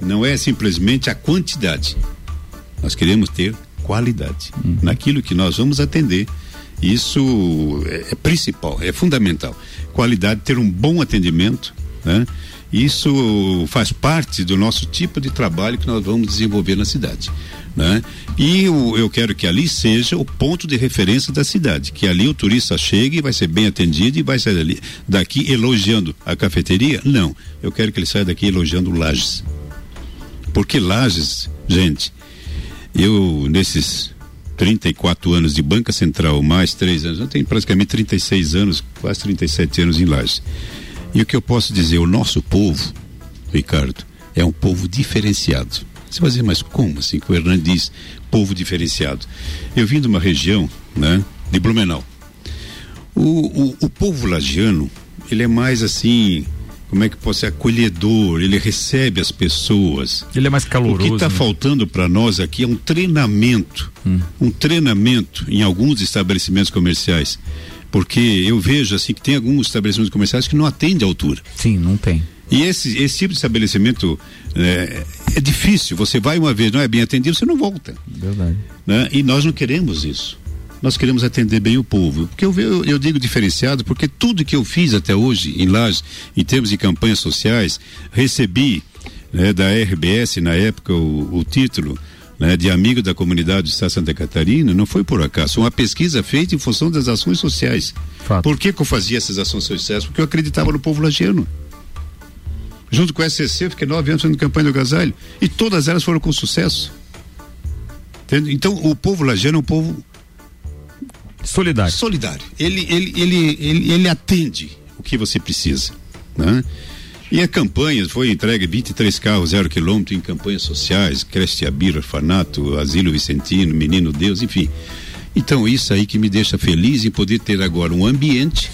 não é simplesmente a quantidade. Nós queremos ter qualidade naquilo que nós vamos atender. Isso é, é principal, é fundamental. Qualidade, ter um bom atendimento, né? Isso faz parte do nosso tipo de trabalho que nós vamos desenvolver na cidade, né? E o- eu quero que ali seja o ponto de referência da cidade, que ali o turista chegue e vai ser bem atendido e vai sair dali, daqui elogiando a cafeteria? Não, eu quero que ele saia daqui elogiando Lages. Porque Lages, gente, eu nesses 34 anos de Banca Central, mais três anos, eu tenho praticamente 36 anos, quase 37 anos em Lages. E o que eu posso dizer, o nosso povo, Ricardo, é um povo diferenciado. Você vai dizer, mas como assim que o Hernani diz povo diferenciado? Eu vim de uma região, né, de Blumenau. O, o, o povo lagiano, ele é mais assim, como é que pode ser acolhedor, ele recebe as pessoas. Ele é mais O caloroso. que está né? faltando para nós aqui é um treinamento, um treinamento em alguns estabelecimentos comerciais, porque eu vejo assim que tem alguns estabelecimentos comerciais que não atendem à altura. Sim, não tem. E esse, esse tipo de estabelecimento é, é difícil. Você vai uma vez, não é bem atendido, você não volta. Verdade. né? E nós não queremos isso. Nós queremos atender bem o povo. Porque eu, eu, eu digo diferenciado, porque tudo que eu fiz até hoje em Lages, em termos de campanhas sociais, recebi né, da RBS na época o, o título né, de amigo da comunidade do Estado de Santa Catarina, não foi por acaso. Uma pesquisa feita em função das ações sociais. Fato. Por que, que eu fazia essas ações sociais? Porque eu acreditava no povo lagiano. Junto com a SCC, fiquei nove anos fazendo campanha do agasalho. E todas elas foram com sucesso. Entende? Então, o povo lagiano é um povo Solidário. solidário. Ele, ele, ele, ele, ele atende o que você precisa. Né? E a campanha foi entregue 23 carros, zero quilômetro em campanhas sociais, creche Abir, orfanato, asilo Vicentino, Menino Deus, enfim. Então isso aí que me deixa feliz em poder ter agora um ambiente,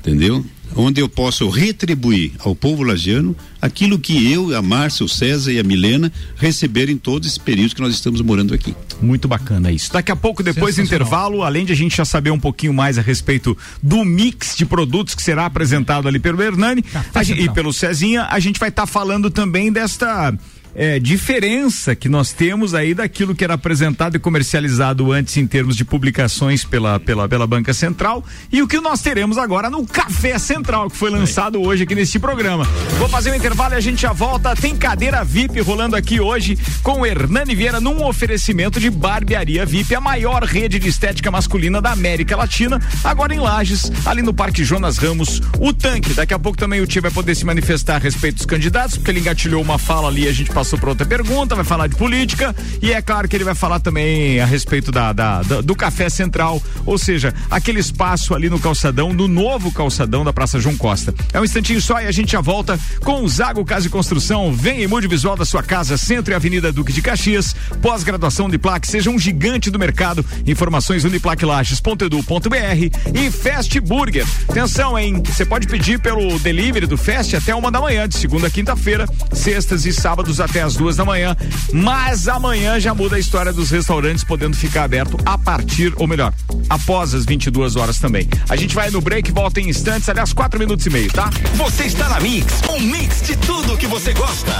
entendeu? Onde eu posso retribuir ao povo lagiano aquilo que eu, a Márcia, o César e a Milena receberam em todo esse período que nós estamos morando aqui. Muito bacana isso. Daqui a pouco, depois do intervalo, além de a gente já saber um pouquinho mais a respeito do mix de produtos que será apresentado ali pelo Hernani Café a gente- e Central. pelo Cezinha, a gente vai estar falando também desta. Eh, diferença que nós temos aí daquilo que era apresentado e comercializado antes em termos de publicações pela, pela, pela Banca Central e o que nós teremos agora no Café Central, que foi lançado hoje aqui neste programa. Vou fazer um intervalo e a gente já volta. Tem cadeira VIP rolando aqui hoje com o Hernani Vieira num oferecimento de Barbearia VIP, a maior rede de estética masculina da América Latina, agora em Lages, ali no Parque Jonas Ramos, o tanque. Daqui a pouco também o Tia vai poder se manifestar a respeito dos candidatos, porque ele engatilhou uma fala ali, a gente passou para outra pergunta, vai falar de política e é claro que ele vai falar também a respeito da, da- da- do Café Central, ou seja, aquele espaço ali no calçadão, no novo calçadão da Praça João Costa. É um instantinho só e a gente já volta com o Zago Casa e Construção. Vem e mude visual da sua casa, Centro e Avenida Duque de Caxias. Pós-graduação Uniplac, seja um gigante do mercado. Informações uniplaclages.edu.br e Fast Burger. Atenção, hein? Você pode pedir pelo delivery do Fast até uma da manhã, de segunda a quinta-feira, sextas e sábados até as duas da manhã. Mas amanhã já muda a história dos restaurantes podendo ficar aberto a partir, ou melhor, após as 22 horas também. A gente vai no break, volta em instantes, aliás, quatro minutos e meio, tá? Você está na Mix, um mix de tudo que você gosta.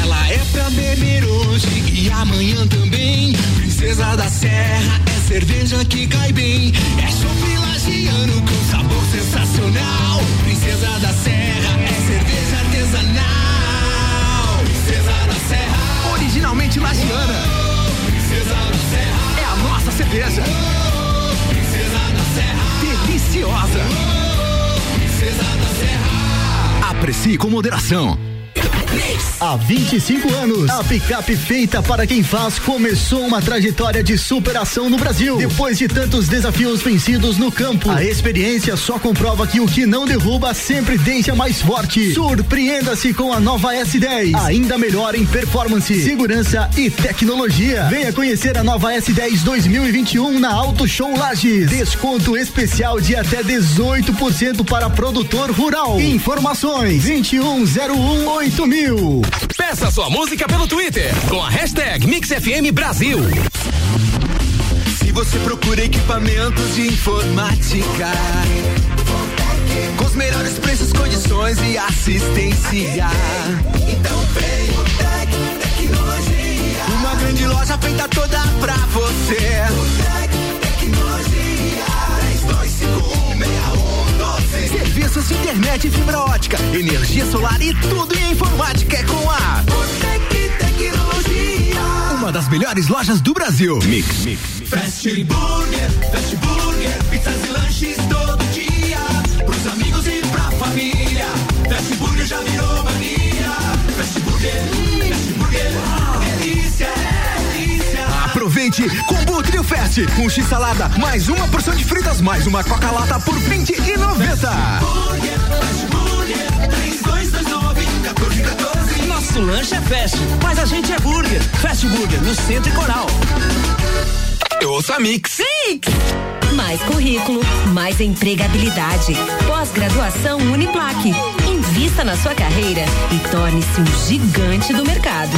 Ela é pra beber hoje e amanhã também. Princesa da Serra é cerveja que cai bem. É chopp lagiano com sabor sensacional. Princesa da Serra originalmente lagiana. É a nossa cerveja. Deliciosa. Aprecie com moderação. Há 25 anos, a picape feita para quem faz começou uma trajetória de superação no Brasil. Depois de tantos desafios vencidos no campo, a experiência só comprova que o que não derruba sempre deixa mais forte. Surpreenda-se com a nova S10, ainda melhor em performance, segurança e tecnologia. Venha conhecer a nova S10 2021 na Auto Show Lages. Desconto especial de até 18% para produtor rural. Informações 2101 mil. Peça sua música pelo Twitter com a hashtag MixFM Brasil. Se você procura equipamentos de informática, com os melhores preços, condições e assistência, então vem o Tec Tecnologia. Uma grande loja feita toda pra você. Serviços de internet e fibra ótica, energia solar e tudo em informática é com a Botec Tecnologia. Uma das melhores lojas do Brasil. Mix, mix. Fast Burger, Fast Burger, pizzas e lanches todo dia. Pros amigos e pra família. Fast Burger já virou mania. Fast Burger, Fast Burger, delícia, delícia. Aproveite, combo Trio Fast, um X salada, mais uma porção de fritas, mais uma Coca-Lata por 20 e 90. Burger, Fast Burger, 3229 1414. Nosso lanche é fast, mas a gente é burger. Fast Burger, no Centro e Coral. Eu ouço a Mix. Mais currículo, mais empregabilidade. Pós-graduação Uniplaque. Invista na sua carreira e torne-se um gigante do mercado.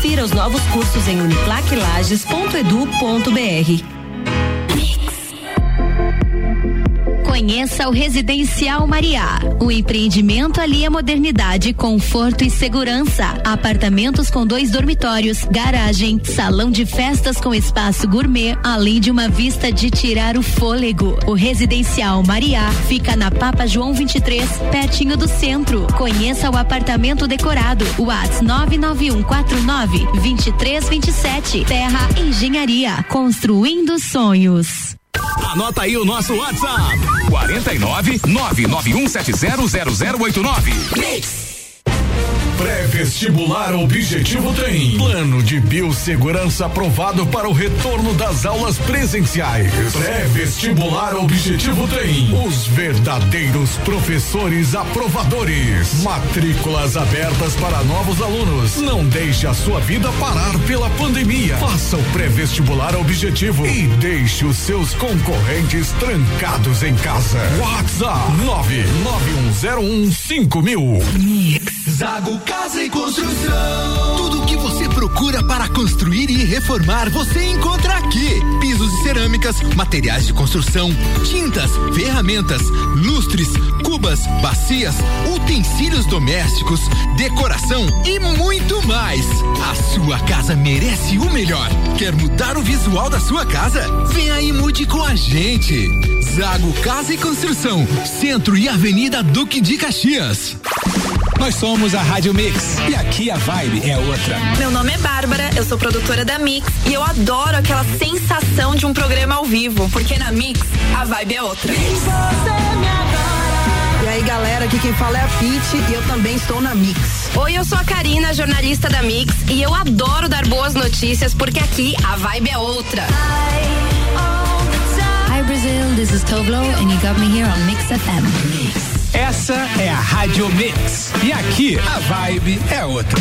Confira os novos cursos em uniplaquilages.edu.br. Conheça o Residencial Mariá. O empreendimento ali modernidade, conforto e segurança. Apartamentos com dois dormitórios, garagem, salão de festas com espaço gourmet, além de uma vista de tirar o fôlego. O Residencial Mariá fica na Papa João 23, pertinho do centro. Conheça o apartamento decorado. Whats 99149 2327. Terra Engenharia. Construindo sonhos. Anota aí o nosso WhatsApp: 49 991700089. Pré-vestibular Objetivo Trem. Plano de biossegurança aprovado para o retorno das aulas presenciais. Pré-vestibular Objetivo Trem. Os verdadeiros professores aprovadores. Matrículas abertas para novos alunos. Não deixe a sua vida parar pela pandemia. Faça o pré-vestibular Objetivo e deixe os seus concorrentes trancados em casa. WhatsApp 991015000. Zago Casa e Construção. Tudo o que você procura para construir e reformar, você encontra aqui. Pisos e cerâmicas, materiais de construção, tintas, ferramentas, lustres, cubas, bacias, utensílios domésticos, decoração e muito mais. A sua casa merece o melhor. Quer mudar o visual da sua casa? Vem aí e mude com a gente. Zago Casa e Construção, Centro e Avenida Duque de Caxias. Nós somos a Rádio Mix e aqui a vibe é outra. Meu nome é Bárbara, eu sou produtora da Mix e eu adoro aquela sensação de um programa ao vivo, porque na Mix a vibe é outra. E aí, galera, aqui quem fala é a Pete e eu também estou na Mix. Oi, eu sou a Karina, jornalista da Mix e eu adoro dar boas notícias porque aqui a vibe é outra. Hi Brazil, this is Toblo and you got me here on Mix FM. Essa é a Rádio Mix. E aqui a vibe é outra.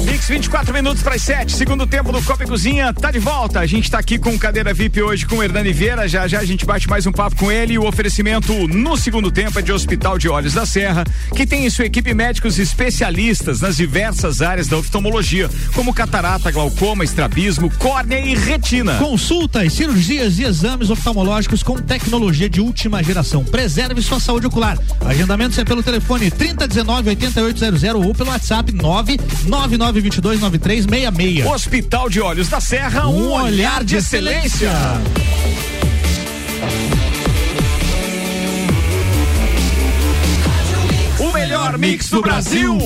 Mix 24 minutos para as 7, segundo tempo do Copa e Cozinha, tá de volta. A gente tá aqui com cadeira VIP hoje com o Hernani Vieira. Já já a gente bate mais um papo com ele. E o oferecimento no segundo tempo é de Hospital de Olhos da Serra, que tem em sua equipe médicos especialistas nas diversas áreas da oftalmologia, como catarata, glaucoma, estrabismo, córnea e retina. Consultas, cirurgias e exames oftalmológicos com tecnologia de última geração. Preserve sua saúde ocular. Agendamentos é pelo telefone 3019 8800 ou pelo WhatsApp 999 9229366. Hospital de Olhos da Serra, um, um olhar de excelência. O melhor mix do Brasil.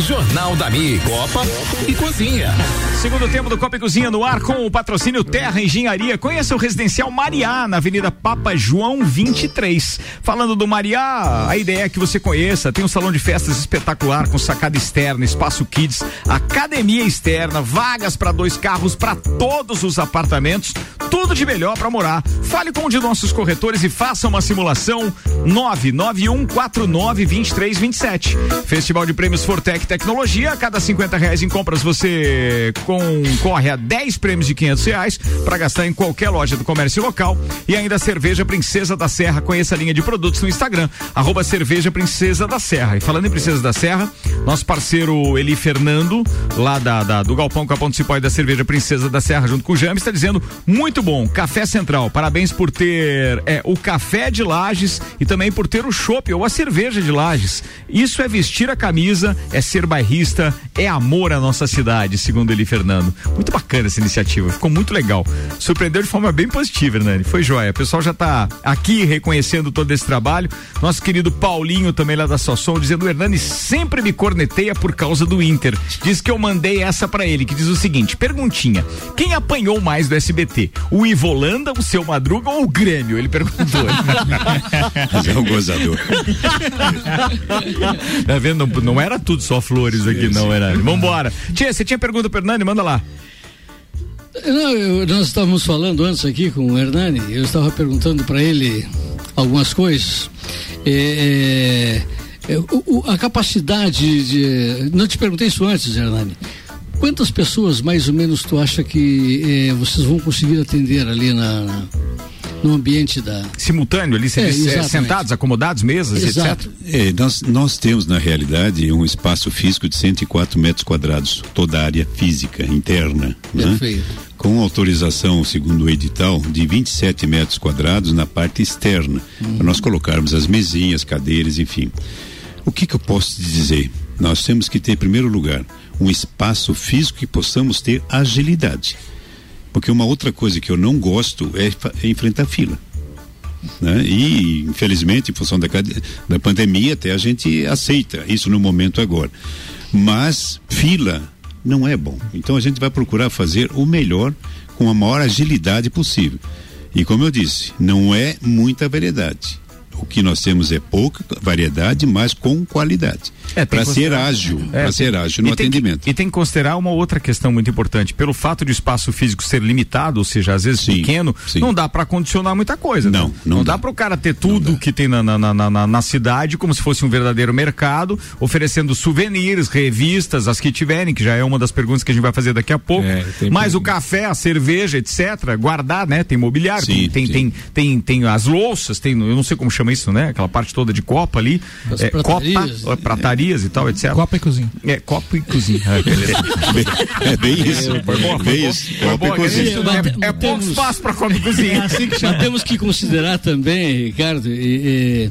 Jornal da Mi, Copa e Cozinha. Segundo tempo do Copa e Cozinha no ar com o patrocínio Terra Engenharia. Conheça o residencial Mariá na Avenida Papa João 23. Falando do Mariá, a ideia é que você conheça. Tem um salão de festas espetacular com sacada externa, espaço kids, academia externa, vagas para dois carros para todos os apartamentos. Tudo de melhor para morar. Fale com um de nossos corretores e faça uma simulação 991492327. Festival de Prêmios Fortec Tecnologia. A cada 50 reais em compras você concorre a 10 prêmios de 500 reais para gastar em qualquer loja do comércio local. E ainda a cerveja Princesa da Serra. Conheça a linha de produtos no Instagram, arroba cerveja Princesa da Serra. E falando em Princesa da Serra, nosso parceiro Eli Fernando, lá da, da do Galpão Capão Municipal e da Cerveja Princesa da Serra, junto com o James, está dizendo muito bom. Café Central. Parabéns por ter é, o café de Lages e também por ter o chopp ou a cerveja de Lages. Isso é vestir a camisa, é ser bairrista, é amor à nossa cidade, segundo Eli Fernando. Muito bacana essa iniciativa, ficou muito legal. Surpreendeu de forma bem positiva, Hernani. Foi joia. O pessoal já está aqui reconhecendo todo esse trabalho. Nosso querido Paulinho, também lá da Sossom, dizendo: o Hernani sempre me corneteia por causa do Inter. Diz que eu mandei essa para ele, que diz o seguinte: perguntinha. Quem apanhou mais do SBT? O Ivolanda, o seu Madruga ou o Grêmio? Ele perguntou. Mas é um gozador. tá vendo? Não, não era tudo só flores aqui, não, era. Vambora. Tia, você tinha pergunta pro Hernani? Manda lá. Não, eu, nós estávamos falando antes aqui com o Hernani, eu estava perguntando para ele algumas coisas. É, é, o, a capacidade de. Não te perguntei isso antes, Hernani. Quantas pessoas mais ou menos tu acha que é, vocês vão conseguir atender ali na, no ambiente da. Simultâneo ali, É, é, sentados, acomodados, mesas, Exato. etc. É, nós, nós temos, na realidade, um espaço físico de 104 metros quadrados, toda a área física interna. Né? Perfeito. Com autorização, segundo o edital, de 27 metros quadrados na parte externa, para nós colocarmos as mesinhas, cadeiras, enfim. O que, que eu posso te dizer? Nós temos que ter, em primeiro lugar, um espaço físico que possamos ter agilidade. Porque uma outra coisa que eu não gosto é, é enfrentar fila né? E infelizmente, em função da, da pandemia, até a gente aceita isso no momento agora. Mas fila não é bom. Então a gente vai procurar fazer o melhor com a maior agilidade possível. E como eu disse, não é muita variedade. O que nós temos é pouca variedade, mas com qualidade. É, para ser ágil, É, para ser ágil no e tem que- atendimento. e tem que considerar uma outra questão muito importante. Pelo fato de o espaço físico ser limitado, ou seja, às vezes pequeno, não dá para condicionar muita coisa. Não, não, dá, para o cara ter tudo que tem na, na, na, na, na cidade, como se fosse um verdadeiro mercado, oferecendo souvenirs, revistas, as que tiverem, que já é uma das perguntas que a gente vai fazer daqui a pouco. tem Mas o café, a cerveja, etc., guardar, né? Tem mobiliário, Sim, tem, tem, tem, tem, tem as louças, tem, eu não sei como chama isso, né? Aquela parte toda de copa ali. As é, pratarias. copa, é, pratarias e tal, etc. Copa e cozinha. É, copa e cozinha. É bem isso. Foi boa, foi Bem isso. Copa e cozinha. É, é pouco espaço para copa e cozinha. Mas temos que considerar também, Ricardo, e- e-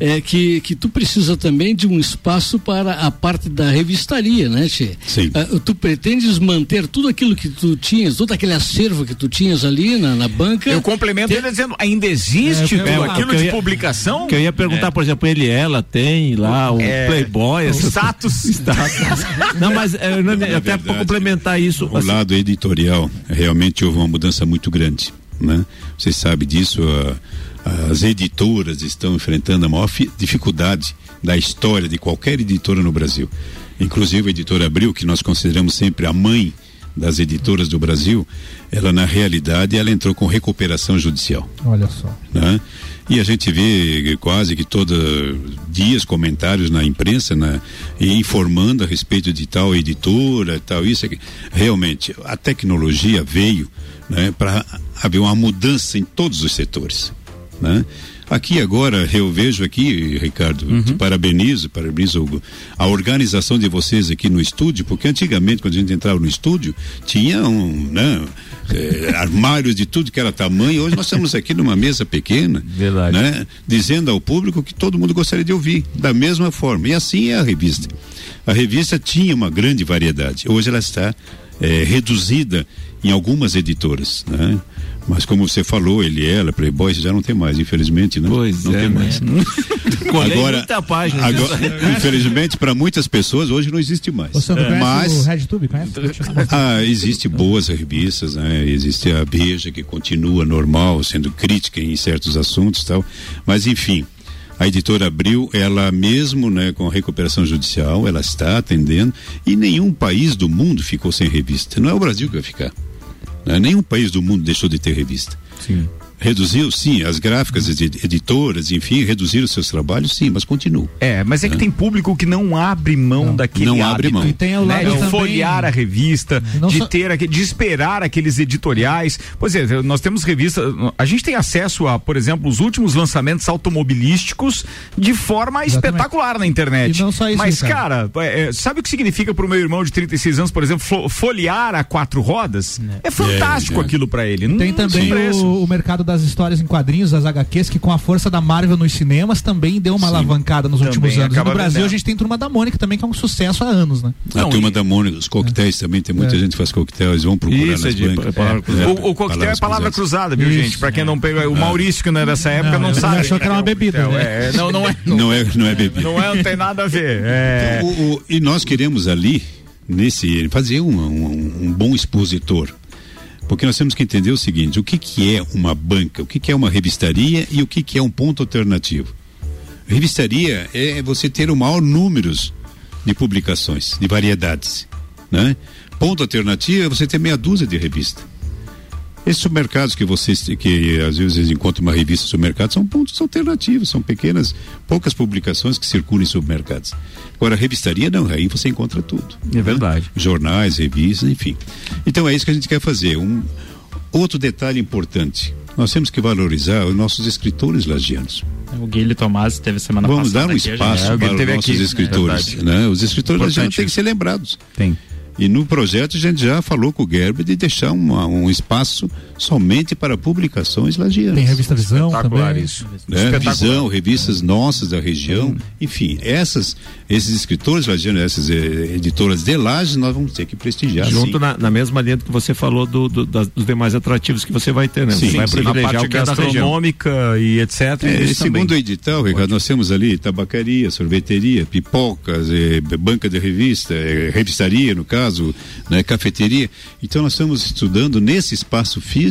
é que, que tu precisa também de um espaço para a parte da revistaria, né, Tchê? Sim. Ah, tu pretendes manter tudo aquilo que tu tinhas, todo aquele acervo que tu tinhas ali na, na banca. Eu complemento ele dizendo, ainda existe É, tudo é, aquilo eu de ia- publicação? Que eu ia perguntar, por exemplo, ele ela tem lá o É, Playboy, o status. status. Não, mas é, não, até para complementar isso. O assim, lado editorial, realmente houve uma mudança muito grande. Né? Você sabe disso, a- as editoras estão enfrentando a maior fi- dificuldade da história de qualquer editora no Brasil. Inclusive a editora Abril, que nós consideramos sempre a mãe das editoras do Brasil, ela na realidade ela entrou com recuperação judicial Olha só. né? E a gente vê quase que todo dias comentários na imprensa, né? E informando a respeito de tal editora, tal isso. Realmente, a tecnologia veio, né? Para haver uma mudança em todos os setores, né? Aqui agora eu vejo aqui, Ricardo, te parabenizo, parabenizo a organização de vocês aqui no estúdio, porque antigamente quando a gente entrava no estúdio tinha um, né, eh, armários de tudo que era tamanho. Hoje nós estamos aqui numa mesa pequena, né, dizendo ao público que todo mundo gostaria de ouvir da mesma forma. E assim é a revista. A revista tinha uma grande variedade. Hoje ela está eh, reduzida em algumas editoras, né? Mas como você falou, ele, ela, Playboy, já não tem mais, infelizmente, né? Pois não é, tem né? mais. Colei muita página agora, disso. infelizmente, para muitas pessoas hoje não existe mais. Você não conhece o Mas RedTube? Conhece? ah, existe boas revistas, né? Existe a Veja que continua normal, sendo crítica em certos assuntos, e tal. Mas enfim, a editora Abril, ela mesmo, né, com a recuperação judicial, ela está atendendo e nenhum país do mundo ficou sem revista. Não é o Brasil que vai ficar. Né? Nenhum país do mundo deixou de ter revista. Sim. Reduziu, sim, as gráficas, as ed- editoras, enfim, reduziram seus trabalhos, sim, mas continuam. É, mas é que tem público que não abre mão daquele não abre hábito, mão. E tem o né, lado de também- folhear a revista, Não de só- ter aquele, de esperar aqueles editoriais. Pois é, nós temos revista, a gente tem acesso a, por exemplo, os últimos lançamentos automobilísticos de forma espetacular na internet. E não só isso, Mas, Ricardo. cara, é, é, sabe o que significa pro meu irmão de 36 anos, por exemplo, fo- folhear a quatro rodas? É, fantástico É, é. aquilo pra ele. Tem Não também o, o mercado das histórias em quadrinhos, das HQs, que com a força da Marvel nos cinemas também deu uma alavancada nos últimos anos. E no Brasil vendendo. a gente tem Turma da Mônica também, que é um sucesso há anos, né? A turma da Mônica, os coquetéis também, tem muita É. gente que faz coquetéis, vão procurar Isso, nas é de bancas. palavra cruzada. O- o coquetel é palavra cruzada, viu, gente? Pra quem não pegou, o Maurício, que não é dessa época, não, ele sabe. achou que era uma bebida, né? é, não, não é. Não é, não é bebida. Não é, não tem nada a ver. É. Então, e nós queremos ali, nesse, fazer um, um- um bom expositor. Porque nós temos que entender o seguinte: o que, que é uma banca, o que, que é uma revistaria e o que, que é um ponto alternativo. Revistaria é você ter o maior números de publicações, de variedades. Né? Ponto alternativo é você ter meia dúzia de revistas. Esses supermercados que vocês que às vezes encontram uma revista no supermercado são pontos alternativos, são pequenas, poucas publicações que circulam em supermercados. Agora, a revistaria não, aí você encontra tudo. É verdade. Jornais, revistas, enfim. Então é isso que a gente quer fazer. Um outro detalhe importante. nós temos que valorizar os nossos escritores lagianos. O Guilherme Tomás teve semana Vamos passada. dar um aqui, espaço É, o Guilherme para os nossos aqui. escritores. É né? Os escritores lagianos têm que ser lembrados. Tem. E no projeto a gente já falou com o Gerber de deixar uma- um espaço somente para publicações lagianas. Tem revista Visão Espetacular também. isso. né? Espetacular. Visão, revistas nossas da região, enfim, essas, esses escritores lagianos, essas eh, editoras de Lages, nós vamos ter que prestigiar. Junto sim. na, na mesma linha do que você falou do, do- das- dos demais atrativos que você vai ter, né? Sim, você vai sim. Na privilegiar parte é gastronômica e etc. É, isso segundo também. o edital, Ricardo, nós temos ali tabacaria, sorveteria, pipocas, eh, banca de revista, eh, revistaria, no caso, né, cafeteria. Então nós estamos estudando nesse espaço físico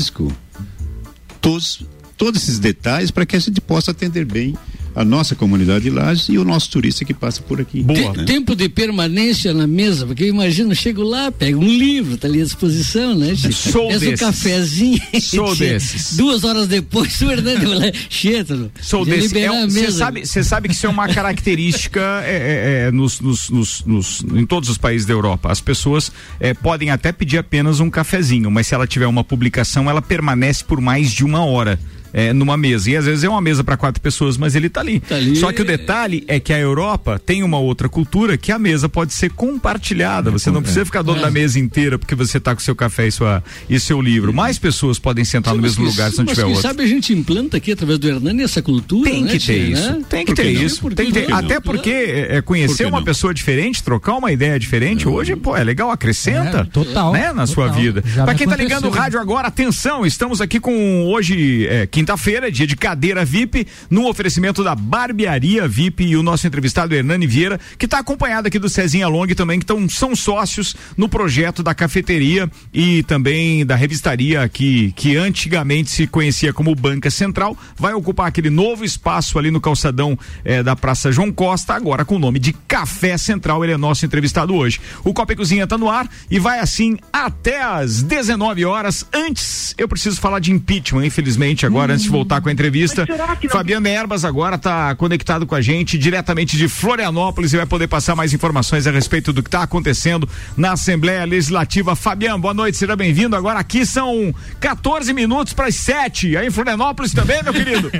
todos, todos esses detalhes para que a gente possa atender bem a nossa comunidade de Lages e o nosso turista que passa por aqui. Te- né? Tempo de permanência na mesa, porque eu imagino, chego lá, pego um livro, tá ali à disposição, né? Sou Peço um desses. cafezinho. Sou desses. Duas horas depois, o Hernani vai lá, Cheto, Sou já desse. liberar a Você mesa. sabe, cê sabe que isso é uma característica é, é, é, nos, nos- nos- nos- em todos os países da Europa. As pessoas é, podem até pedir apenas um cafezinho, mas se ela tiver uma publicação, ela permanece por mais de uma hora. É, numa mesa. E às vezes é uma mesa para quatro pessoas, mas ele tá ali. ali, Só que o detalhe é que a Europa tem uma outra cultura que a mesa pode ser compartilhada. Você não precisa ficar dono É. da mesa inteira porque você tá com seu café e, sua, e seu livro. Mais pessoas podem sentar no mesmo que- lugar se não tiver outro. sabe a gente implanta aqui através do Hernani essa cultura, Tem né, que tia, ter né? isso. Tem que ter não? isso. Por Tem que que ter. Até porque é, é, conhecer Por uma não? pessoa diferente, trocar uma ideia diferente, hoje, pô, é legal, acrescenta. É, total, Né, na sua total. vida. Já Pra me quem tá ligando o rádio agora, atenção, estamos aqui com hoje, é, quinta-feira, dia de cadeira VIP, no oferecimento da Barbearia VIP e o nosso entrevistado Hernani Vieira, que está acompanhado aqui do Cezinha Long também, que tão, são sócios no projeto da cafeteria e também da revistaria que, que antigamente se conhecia como Banca Central, vai ocupar aquele novo espaço ali no calçadão eh, da Praça João Costa, agora com o nome de Café Central. Ele é nosso entrevistado hoje. O Copa e Cozinha tá no ar e vai assim até às 19 horas. Antes, eu preciso falar de impeachment, infelizmente, agora, antes de voltar com a entrevista. Fabiano Erbas agora está conectado com a gente diretamente de Florianópolis e vai poder passar mais informações a respeito do que está acontecendo na Assembleia Legislativa. Fabiano, boa noite, seja bem-vindo. Agora aqui são 14 minutos para as 7. Aí em Florianópolis também, meu querido.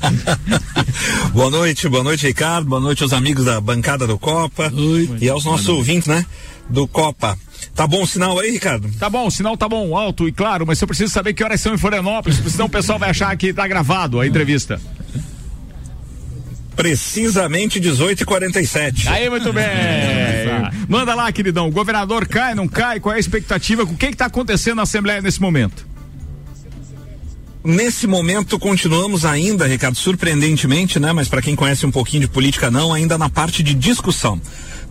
boa noite, boa noite, Ricardo. Boa noite aos amigos da bancada do Copa e aos nossos ouvintes, né? Do Copa. Tá bom o sinal aí, Ricardo? Tá bom, o sinal tá bom, alto e claro, mas eu preciso saber que horas são em Florianópolis, senão o pessoal vai achar que tá gravado a entrevista. Precisamente 18 e 47 Aí, muito bem. Manda lá, queridão. O governador cai, não cai? Qual é a expectativa? O que que tá acontecendo na Assembleia nesse momento? Nesse momento continuamos ainda, Ricardo, surpreendentemente, né? Mas para quem conhece um pouquinho de política, não, ainda na parte de discussão.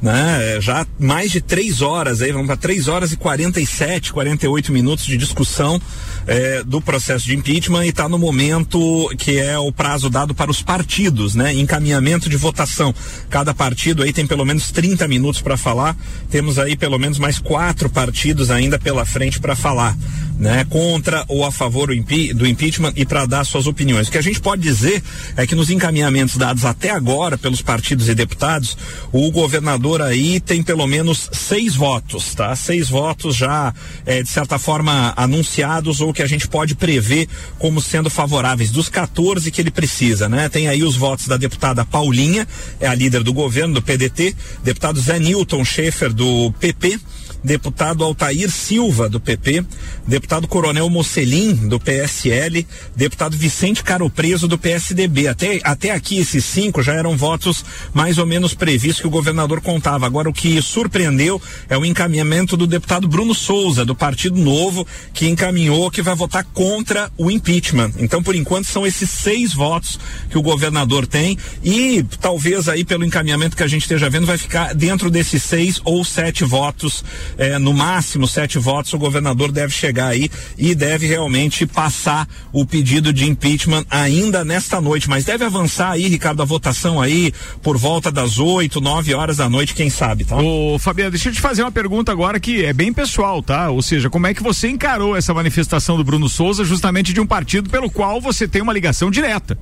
Né? É, Já mais de três horas aí, vamos para três horas e 47, 48 minutos de discussão é, do processo de impeachment e está no momento que é o prazo dado para os partidos, né? Encaminhamento de votação. Cada partido aí tem pelo menos 30 minutos para falar. Temos aí pelo menos mais quatro partidos ainda pela frente para falar, né? Contra ou a favor do impe- do impeachment e para dar suas opiniões. O que a gente pode dizer é que nos encaminhamentos dados até agora pelos partidos e deputados, o governador aí tem pelo menos seis votos, tá? Seis votos já, eh, de certa forma, anunciados ou que a gente pode prever como sendo favoráveis, dos 14 que ele precisa, né? Tem aí os votos da deputada Paulinha, é a líder do governo, do PDT, deputado Zé Newton Schaefer, do PP, deputado Altair Silva, do PP, deputado Coronel Mocelin, do PSL, deputado Vicente Caro Preso, do PSDB. Até, até aqui, esses cinco já eram votos mais ou menos previstos que o governador contava. Agora, o que surpreendeu é o encaminhamento do deputado Bruno Souza, do Partido Novo, que encaminhou que vai votar contra o impeachment. Então, por enquanto, são esses seis votos que o governador tem e talvez aí pelo encaminhamento que a gente esteja vendo vai ficar dentro desses seis ou sete votos, eh, no máximo sete votos o governador deve chegar aí e deve realmente passar o pedido de impeachment ainda nesta noite, mas deve avançar aí, Ricardo, a votação aí por volta das oito, nove horas da noite, quem sabe, tá? Ô, Fabiano, deixa eu te fazer uma pergunta agora que é bem pessoal, tá? Ou seja, como é que você encarou essa manifestação do Bruno Souza justamente de um partido pelo qual você tem uma ligação direta?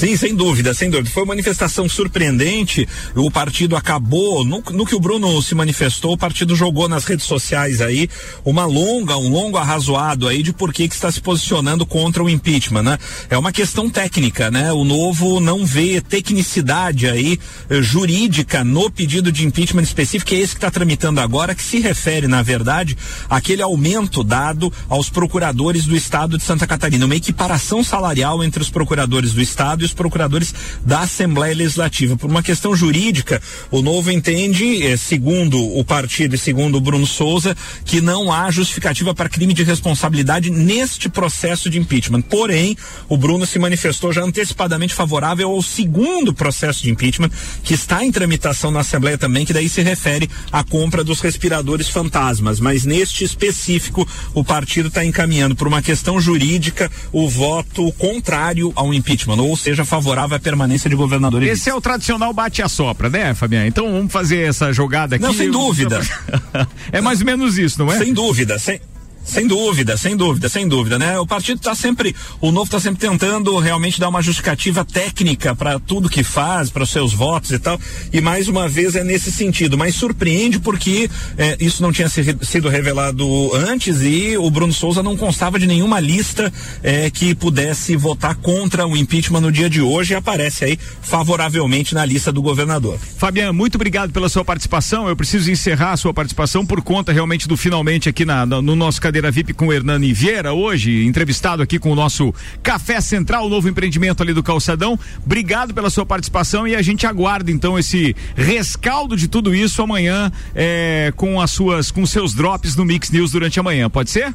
Sim, sem dúvida, sem dúvida. Foi uma manifestação surpreendente. O partido acabou, no, no, que o Bruno se manifestou, o partido jogou nas redes sociais aí uma longa, um longo arrazoado aí de por que, está se posicionando contra o impeachment, né? É uma questão técnica, né? O novo não vê tecnicidade aí eh, jurídica no pedido de impeachment específico, que é esse que está tramitando agora, que se refere, na verdade, àquele aumento dado aos procuradores do estado de Santa Catarina, uma equiparação salarial entre os procuradores do estado e procuradores da Assembleia Legislativa. Por uma questão jurídica, o novo entende, eh, segundo o partido e segundo o Bruno Souza, que não há justificativa para crime de responsabilidade neste processo de impeachment. Porém, o Bruno se manifestou já antecipadamente favorável ao segundo processo de impeachment, que está em tramitação na Assembleia também, que daí se refere à compra dos respiradores fantasmas. Mas neste específico, o partido está encaminhando por uma questão jurídica o voto contrário ao impeachment, ou seja, favorável à permanência de governador. Esse é o tradicional bate-a-sopra, né, Fabiano? Então vamos fazer essa jogada aqui. Não, sem dúvida. é mais ou menos isso, não é? Sem dúvida, sem, sem dúvida, sem dúvida, sem dúvida, né? O partido está sempre, o novo está sempre tentando realmente dar uma justificativa técnica para tudo que faz, para os seus votos e tal. E mais uma vez é nesse sentido, mas surpreende porque é, isso não tinha se, sido revelado antes e o Bruno Souza não constava de nenhuma lista é, que pudesse votar contra o impeachment no dia de hoje e aparece aí favoravelmente na lista do governador. Fabiano, muito obrigado pela sua participação. Eu preciso encerrar a sua participação por conta realmente do finalmente aqui na, no nosso cadeira VIP com o Hernani Vieira, hoje entrevistado aqui com o nosso Café Central, o novo empreendimento ali do Calçadão. Obrigado pela sua participação e a gente aguarda então esse rescaldo de tudo isso amanhã é, com as suas, com seus drops no Mix News durante a manhã. Pode ser?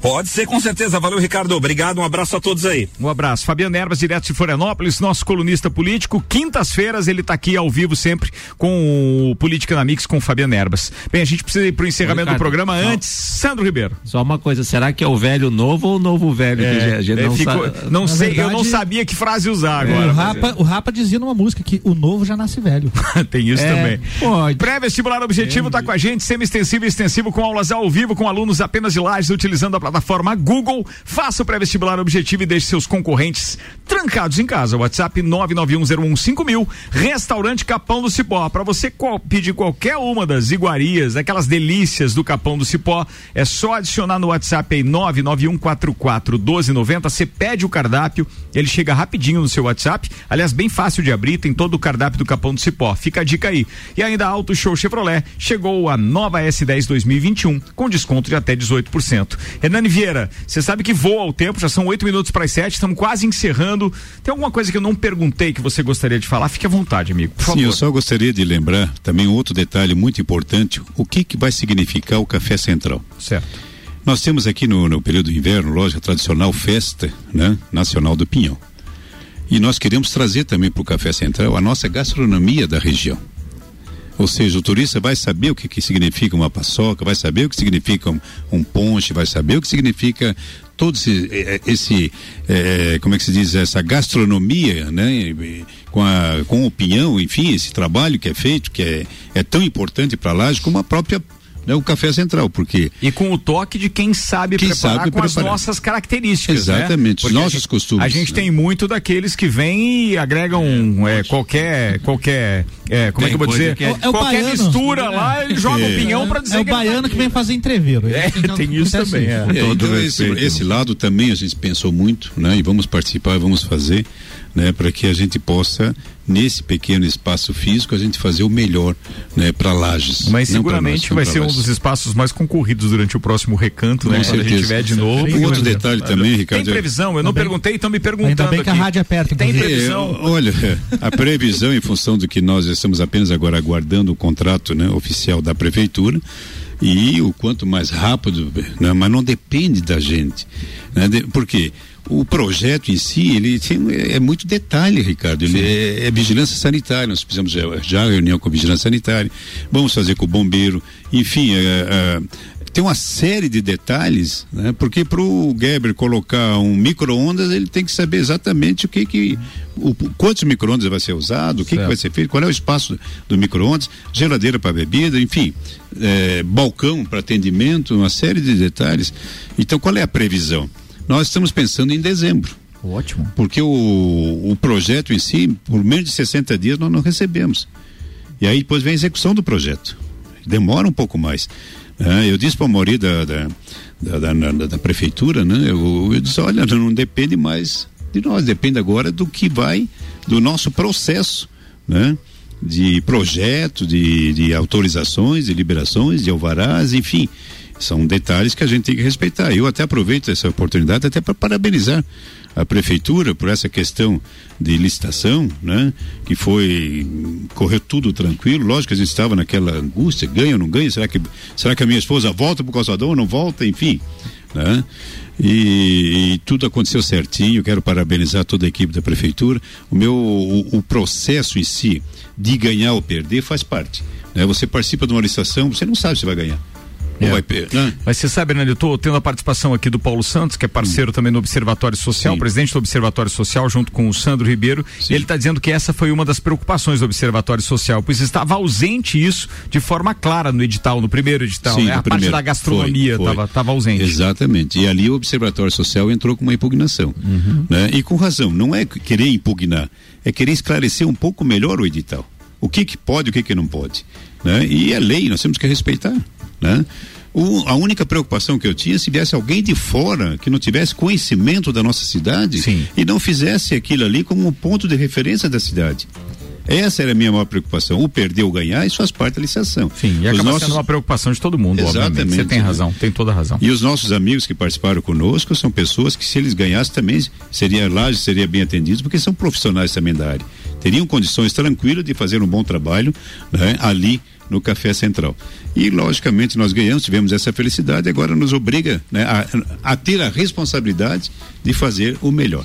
Pode ser, com certeza. Valeu, Ricardo. Obrigado. Um abraço a todos aí. Um abraço. Fabiano Ervas, direto de Florianópolis, nosso colunista político. Quintas-feiras ele está aqui ao vivo sempre com o Política na Mix com o Fabiano Erbas. Bem, a gente precisa ir para o encerramento Ricardo, do programa só, antes. Sandro Ribeiro. Só uma coisa, será que é o velho novo ou o novo velho? É, a gente não, ficou, não sei, verdade, eu não sabia que frase usar agora. É, o, Rapa, o Rapa dizia numa música que o novo já nasce velho. Tem isso é, também. Pode. Pré-vestibular objetivo está com a gente, semi-extensivo e extensivo com aulas ao vivo com alunos apenas de lajes utilizando a plataforma Google faça o pré-vestibular objetivo e deixe seus concorrentes trancados em casa. WhatsApp 991015000, Restaurante Capão do Cipó. Para você pedir qualquer uma das iguarias, aquelas delícias do Capão do Cipó, é só adicionar no WhatsApp aí 991441290. Você pede o cardápio, ele chega rapidinho no seu WhatsApp. Aliás, bem fácil de abrir, tem todo o cardápio do Capão do Cipó. Fica a dica aí. E ainda Auto Show Chevrolet chegou a nova S10 2021 com desconto de até 18%. Hernani Vieira, você sabe que voa o tempo, já são oito minutos para as sete, estamos quase encerrando. Tem alguma coisa que eu não perguntei que você gostaria de falar? Fique à vontade, amigo. Sim, favor. eu só gostaria de lembrar também outro detalhe muito importante: o que, que vai significar o Café Central. Certo. Nós temos aqui no, no período do inverno, lógico, a tradicional festa né, nacional do Pinhão. E nós queremos trazer também para o Café Central a nossa gastronomia da região. Ou seja, o turista vai saber o que, que significa uma paçoca, vai saber o que significa um, um ponche, vai saber o que significa todo esse, eh, esse é, como é que se diz, essa gastronomia, né? Com, a, com o pinhão, enfim, esse trabalho que é feito, que é, é tão importante para laje como a própria né, o café central, porque e com o toque de quem sabe quem preparar sabe com preparar. as nossas características, né? exatamente, né? nossos a costumes. A gente né? tem muito daqueles que vêm e agregam é, qualquer qualquer é, como tem é que eu vou dizer, é, é qualquer baiano, mistura né? lá ele joga o pinhão para dizer é o que baiano tá que vem fazer entreveiro. É, tem isso também. É. então esse, esse lado também a gente pensou muito, né? E vamos participar, vamos fazer né, para que a gente possa nesse pequeno espaço físico a gente fazer o melhor, né, para Lages. Mas seguramente nós, vai ser um dos espaços mais concorridos durante o próximo recanto, né? Com Quando a gente tiver de novo. Um outro detalhe também, Ricardo. Tem previsão? Eu não Também- perguntei, estão me perguntando Ainda bem que a aqui. rádio é perto, Tem inclusive. previsão? É, olha, a previsão em função do que nós estamos apenas agora aguardando o contrato né, oficial da prefeitura e o quanto mais rápido, né, mas não depende da gente, né, de, porque o projeto em si ele tem, é muito detalhe, Ricardo. Ele é, é vigilância sanitária. Nós fizemos já, já a reunião com a vigilância sanitária. Vamos fazer com o bombeiro. Enfim, é, é, tem uma série de detalhes, né? Porque para o Geber colocar um micro-ondas, ele tem que saber exatamente o que que o, quantos micro-ondas vai ser usado, o que, que vai ser feito, qual é o espaço do micro-ondas, geladeira para bebida, enfim, é, balcão para atendimento, uma série de detalhes. Então, qual é a previsão? Nós estamos pensando em dezembro. Ótimo. Porque o, o projeto em si, por menos de 60 dias, nós não recebemos. E aí depois vem a execução do projeto. Demora um pouco mais. Ah, eu disse para a Mauri da, da, da, da, da- da prefeitura, né? Eu, eu disse, olha, não depende mais de nós, depende agora do que vai, do nosso processo, né? De projeto, de, de autorizações, de liberações, de alvarás, enfim. São detalhes que a gente tem que respeitar. Eu até aproveito essa oportunidade até para parabenizar a prefeitura por essa questão de licitação, né? Que foi correu tudo tranquilo. Lógico que a gente estava naquela angústia, ganha ou não ganha? Será que será que a minha esposa volta pro calçadão ou não volta? Enfim, né? E, e tudo aconteceu certinho. Quero parabenizar toda a equipe da prefeitura. O meu o, o processo em si de ganhar ou perder faz parte. Né? Você participa de uma licitação, você não sabe se vai ganhar. Ou vai perder. Mas você sabe, né, eu tô tendo a participação aqui do Paulo Santos, que é parceiro também no Observatório Social, presidente do Observatório Social, junto com o Sandro Ribeiro, e ele está dizendo que essa foi uma das preocupações do Observatório Social, pois estava ausente isso de forma clara no edital, no primeiro edital, Sim, né? A primeiro. parte da gastronomia estava tava ausente. Exatamente. E ali o Observatório Social entrou com uma impugnação. Uhum. Né? E com razão. Não é querer impugnar, é querer esclarecer um pouco melhor o edital. O que, que pode, o que, que não pode. Né? E é lei, nós temos que respeitar. Né? O- a única preocupação que eu tinha é se viesse alguém de fora que não tivesse conhecimento da nossa cidade e não fizesse aquilo ali como um ponto de referência da cidade. Essa era a minha maior preocupação. O perder ou ganhar, isso faz parte da licitação. Sim, e acaba nossos- sendo uma preocupação de todo mundo, obviamente. Você Exatamente, tem né? razão, tem toda a razão. E os nossos amigos que participaram conosco são pessoas que, se eles ganhassem também, seria lá, seria bem atendidos, porque são profissionais também da área. Teriam condições tranquilas de fazer um bom trabalho né, ali no Café Central. E, logicamente, nós ganhamos, tivemos essa felicidade, agora nos obriga né, a, a ter a responsabilidade de fazer o melhor.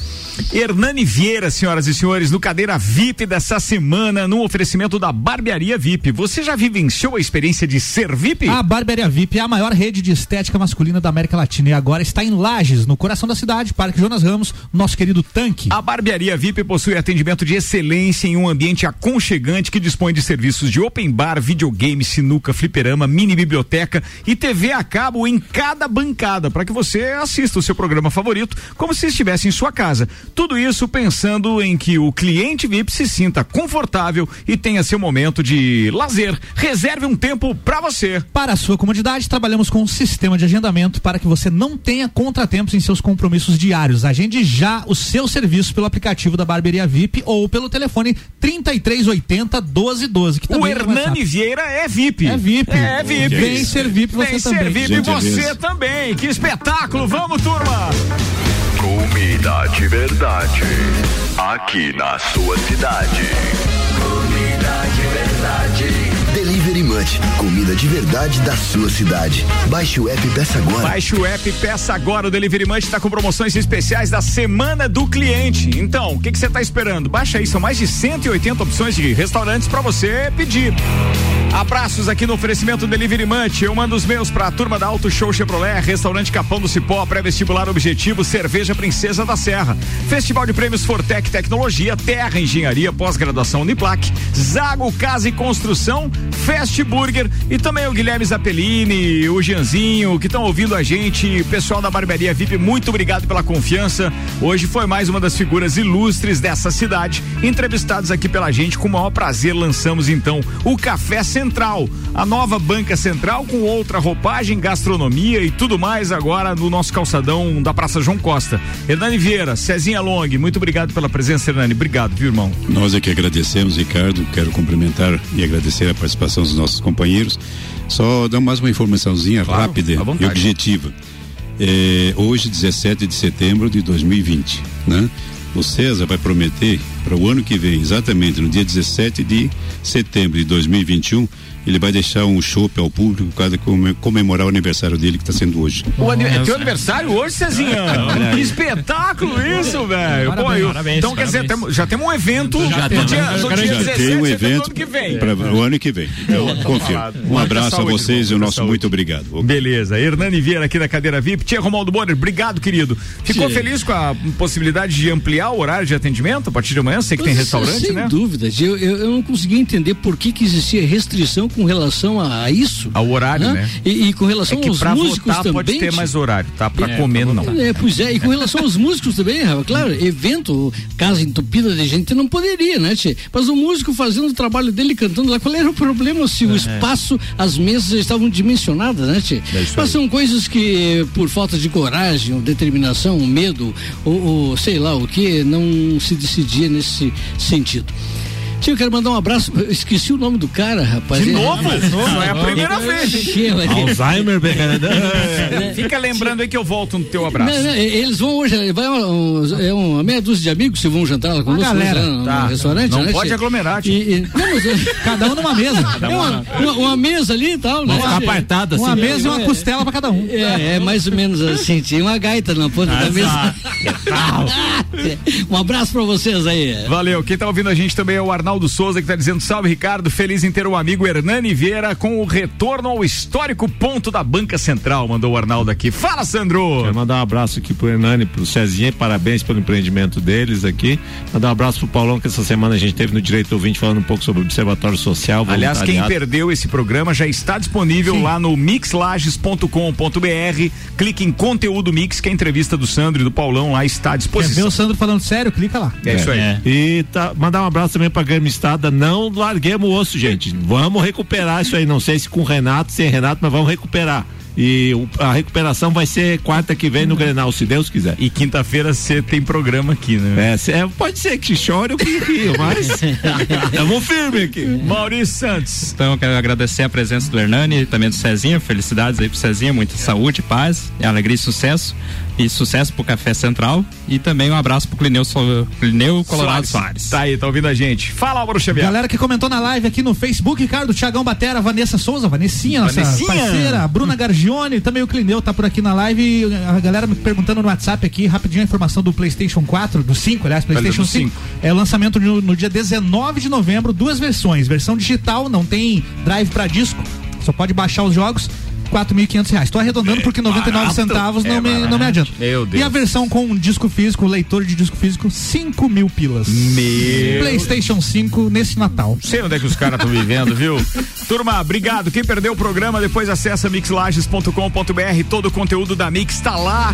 Hernani Vieira, senhoras e senhores, no cadeira VIP dessa semana, no oferecimento da Barbearia VIP. Você já vivenciou a experiência de ser VIP? A Barbearia VIP é a maior rede de estética masculina da América Latina e agora está em Lages, no coração da cidade, Parque Jonas Ramos, nosso querido tanque. A Barbearia VIP possui atendimento de excelência em um ambiente aconchegante que dispõe de serviços de open bar, videogame, sinuca, fliperama, mini biblioteca e TV a cabo em cada bancada para que você assista o seu programa favorito como se estivesse em sua casa. Tudo isso pensando em que o cliente VIP se sinta confortável e tenha seu momento de lazer. Reserve um tempo para você. Para a sua comodidade, trabalhamos com um sistema de agendamento para que você não tenha contratempos em seus compromissos diários. Agende já o seu serviço pelo aplicativo da Barbearia VIP ou pelo telefone 3380 1212. Que O é Hernani WhatsApp. É VIP. É VIP. É VIP. Vem ser VIP você Vem também. ser VIP Gentileza. você também. Que espetáculo. Vamos, turma. Comida de verdade. Aqui na sua cidade. Comida de verdade da sua cidade. Baixe o app peça agora. Baixe o app, peça agora. O Delivery Munch está com promoções especiais da Semana do Cliente. Então, o que você está esperando? Baixa aí, são mais de 180 opções de restaurantes para você pedir. Abraços aqui no oferecimento Delivery Munch. Eu mando os meus para a turma da Auto Show Chevrolet, Restaurante Capão do Cipó, Pré-Vestibular Objetivo, Cerveja Princesa da Serra, Festival de Prêmios Fortec Tecnologia, Terra Engenharia, Pós-Graduação Uniplac, Zago Casa e Construção, Burger e também o Guilherme Zappellini, o Gianzinho, que estão ouvindo a gente, pessoal da Barbearia VIP, muito obrigado pela confiança. Hoje foi mais uma das figuras ilustres dessa cidade, entrevistados aqui pela gente, com o maior prazer lançamos então o Café Central, a nova banca central com outra roupagem, gastronomia e tudo mais agora no nosso calçadão da Praça João Costa. Hernani Vieira, Cezinha Long, muito obrigado pela presença, Hernani. Obrigado, viu, irmão? Nós é que agradecemos, Ricardo. Quero cumprimentar e agradecer a participação dos nossos companheiros. Só dar mais uma informaçãozinha Claro, rápida vontade. e objetiva. É, hoje, 17 de setembro de 2020, né? O César vai prometer para o ano que vem, exatamente no dia 17 de setembro de 2021, ele vai deixar um chopp ao público para come- comemorar o aniversário dele que está sendo hoje. O ani- é teu aniversário hoje, Cezinha? que espetáculo isso, velho. Pô, Parabéns, eu- parabéns, então quer dizer, já temos um evento Já no tem- dia, dia já 17 tem um evento ano que vem. para o ano que vem. Eu confio. Um abraço a saúde, vocês e o nosso saúde. muito obrigado. Beleza, Hernani Vieira aqui na cadeira VIP. Tia Romualdo Bonner, obrigado, querido. Ficou Tia. feliz com a possibilidade de ampliar o horário de atendimento a partir de amanhã? É? Você que tem restaurante, sem né? dúvidas. Eu, eu, eu não conseguia entender por que, que existia restrição com relação a, a isso. Ao horário, né? E, e com relação É que aos pra músicos votar também. pode ter mais horário, tá? Pra É, comer não. É, pois é, e com relação aos músicos também, Rafa, claro, evento, casa entupida de gente não poderia, né, tchê? Mas o músico fazendo o trabalho dele, cantando lá, qual era o problema se o espaço, as mesas estavam dimensionadas, né, tchê? Mas são coisas que, por falta de coragem, ou determinação, ou medo, ou, ou sei lá o que, não se decidia nesse sentido. Tio, eu quero mandar um abraço. Eu esqueci o nome do cara, rapaz. De novo? De novo? É a primeira vez? Che, mas- Alzheimer, É, Fica lembrando aí que eu volto no teu abraço. Não, não, eles vão hoje, vai um- é uma meia dúzia de amigos que vão jantar lá conosco galera. hoje, lá no, Tá. no restaurante. Não né, pode tchê? aglomerar, tio. E, e, não, mas, é- Cada um numa mesa. é uma, uma, uma mesa ali e tal, né? Uma apartada, Uma assim. mesa e uma costela pra cada um. É, é mais ou menos assim, tinha uma gaita na ponta da mesa. um abraço pra vocês aí. Valeu. Quem tá ouvindo a gente também é o Arnaldo Souza, que tá dizendo salve, Ricardo. Feliz em ter o amigo Hernani Vieira com o retorno ao histórico ponto da Banca Central. Mandou o Arnaldo aqui. Fala, Sandro! Quero mandar um abraço aqui pro Hernani, pro Cezinha, parabéns pelo empreendimento deles aqui. Mandar um abraço pro Paulão, que essa semana a gente teve no Direito Ouvinte falando um pouco sobre o Observatório Social. Aliás, quem perdeu esse programa já está disponível lá no mixlages.com.br. Clique em conteúdo mix, que a entrevista do Sandro e do Paulão lá está à Quer ver disposição. o Sandro falando sério? Clica lá. É isso aí. E tá, mandar um abraço também pra Grêmio Estada. Não larguemos o osso, gente. Vamos recuperar isso aí. Não sei se com Renato, sem Renato, mas vamos recuperar. E a recuperação vai ser quarta que vem no Grenal, se Deus quiser. E quinta-feira você tem programa aqui, né? É, cê- é, pode ser que chore ou que rio, mas estamos firme aqui. Maurício Santos. Então eu quero agradecer a presença do Hernani e também do Cezinha. Felicidades aí pro Cezinha, muita saúde, paz, alegria e sucesso. E sucesso pro Café Central. E também um abraço pro Clineu, So- Clineu Colorado Soares. Tá aí, tá ouvindo a gente. Fala, Álvaro Xavier. Galera que comentou na live aqui no Facebook, Ricardo, Thiagão Batera, Vanessa Souza, Vanessinha, nossa Vanessinha. parceira, Bruna Gargione, também o Clineu tá por aqui na live. e A galera me perguntando no WhatsApp aqui, rapidinho a informação do PlayStation 4, do 5, aliás, PlayStation do 5. 5. É o lançamento no, no dia 19 de novembro, duas versões. Versão digital, não tem drive pra disco, só pode baixar os jogos. 4.500 reais. Tô arredondando porque 99 barato. centavos não, É me, barato. não me adianta. Meu Deus. E a versão com disco físico, leitor de disco físico, 5 mil pilas. Meu. PlayStation 5 nesse Natal. Sei onde é que os caras estão vivendo, viu? Turma, obrigado. Quem perdeu o programa, depois acessa mixlages.com.br. Todo o conteúdo da Mix tá lá.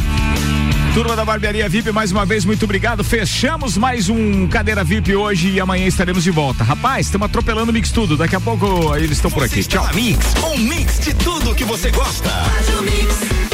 Turma da Barbearia VIP, mais uma vez, muito obrigado. Fechamos mais um Cadeira VIP hoje e amanhã estaremos de volta. Rapaz, estamos atropelando o Mix Tudo. Daqui a pouco eles estão por aqui. Tchau. Mix, um mix de tudo que você gosta. Faz o mix.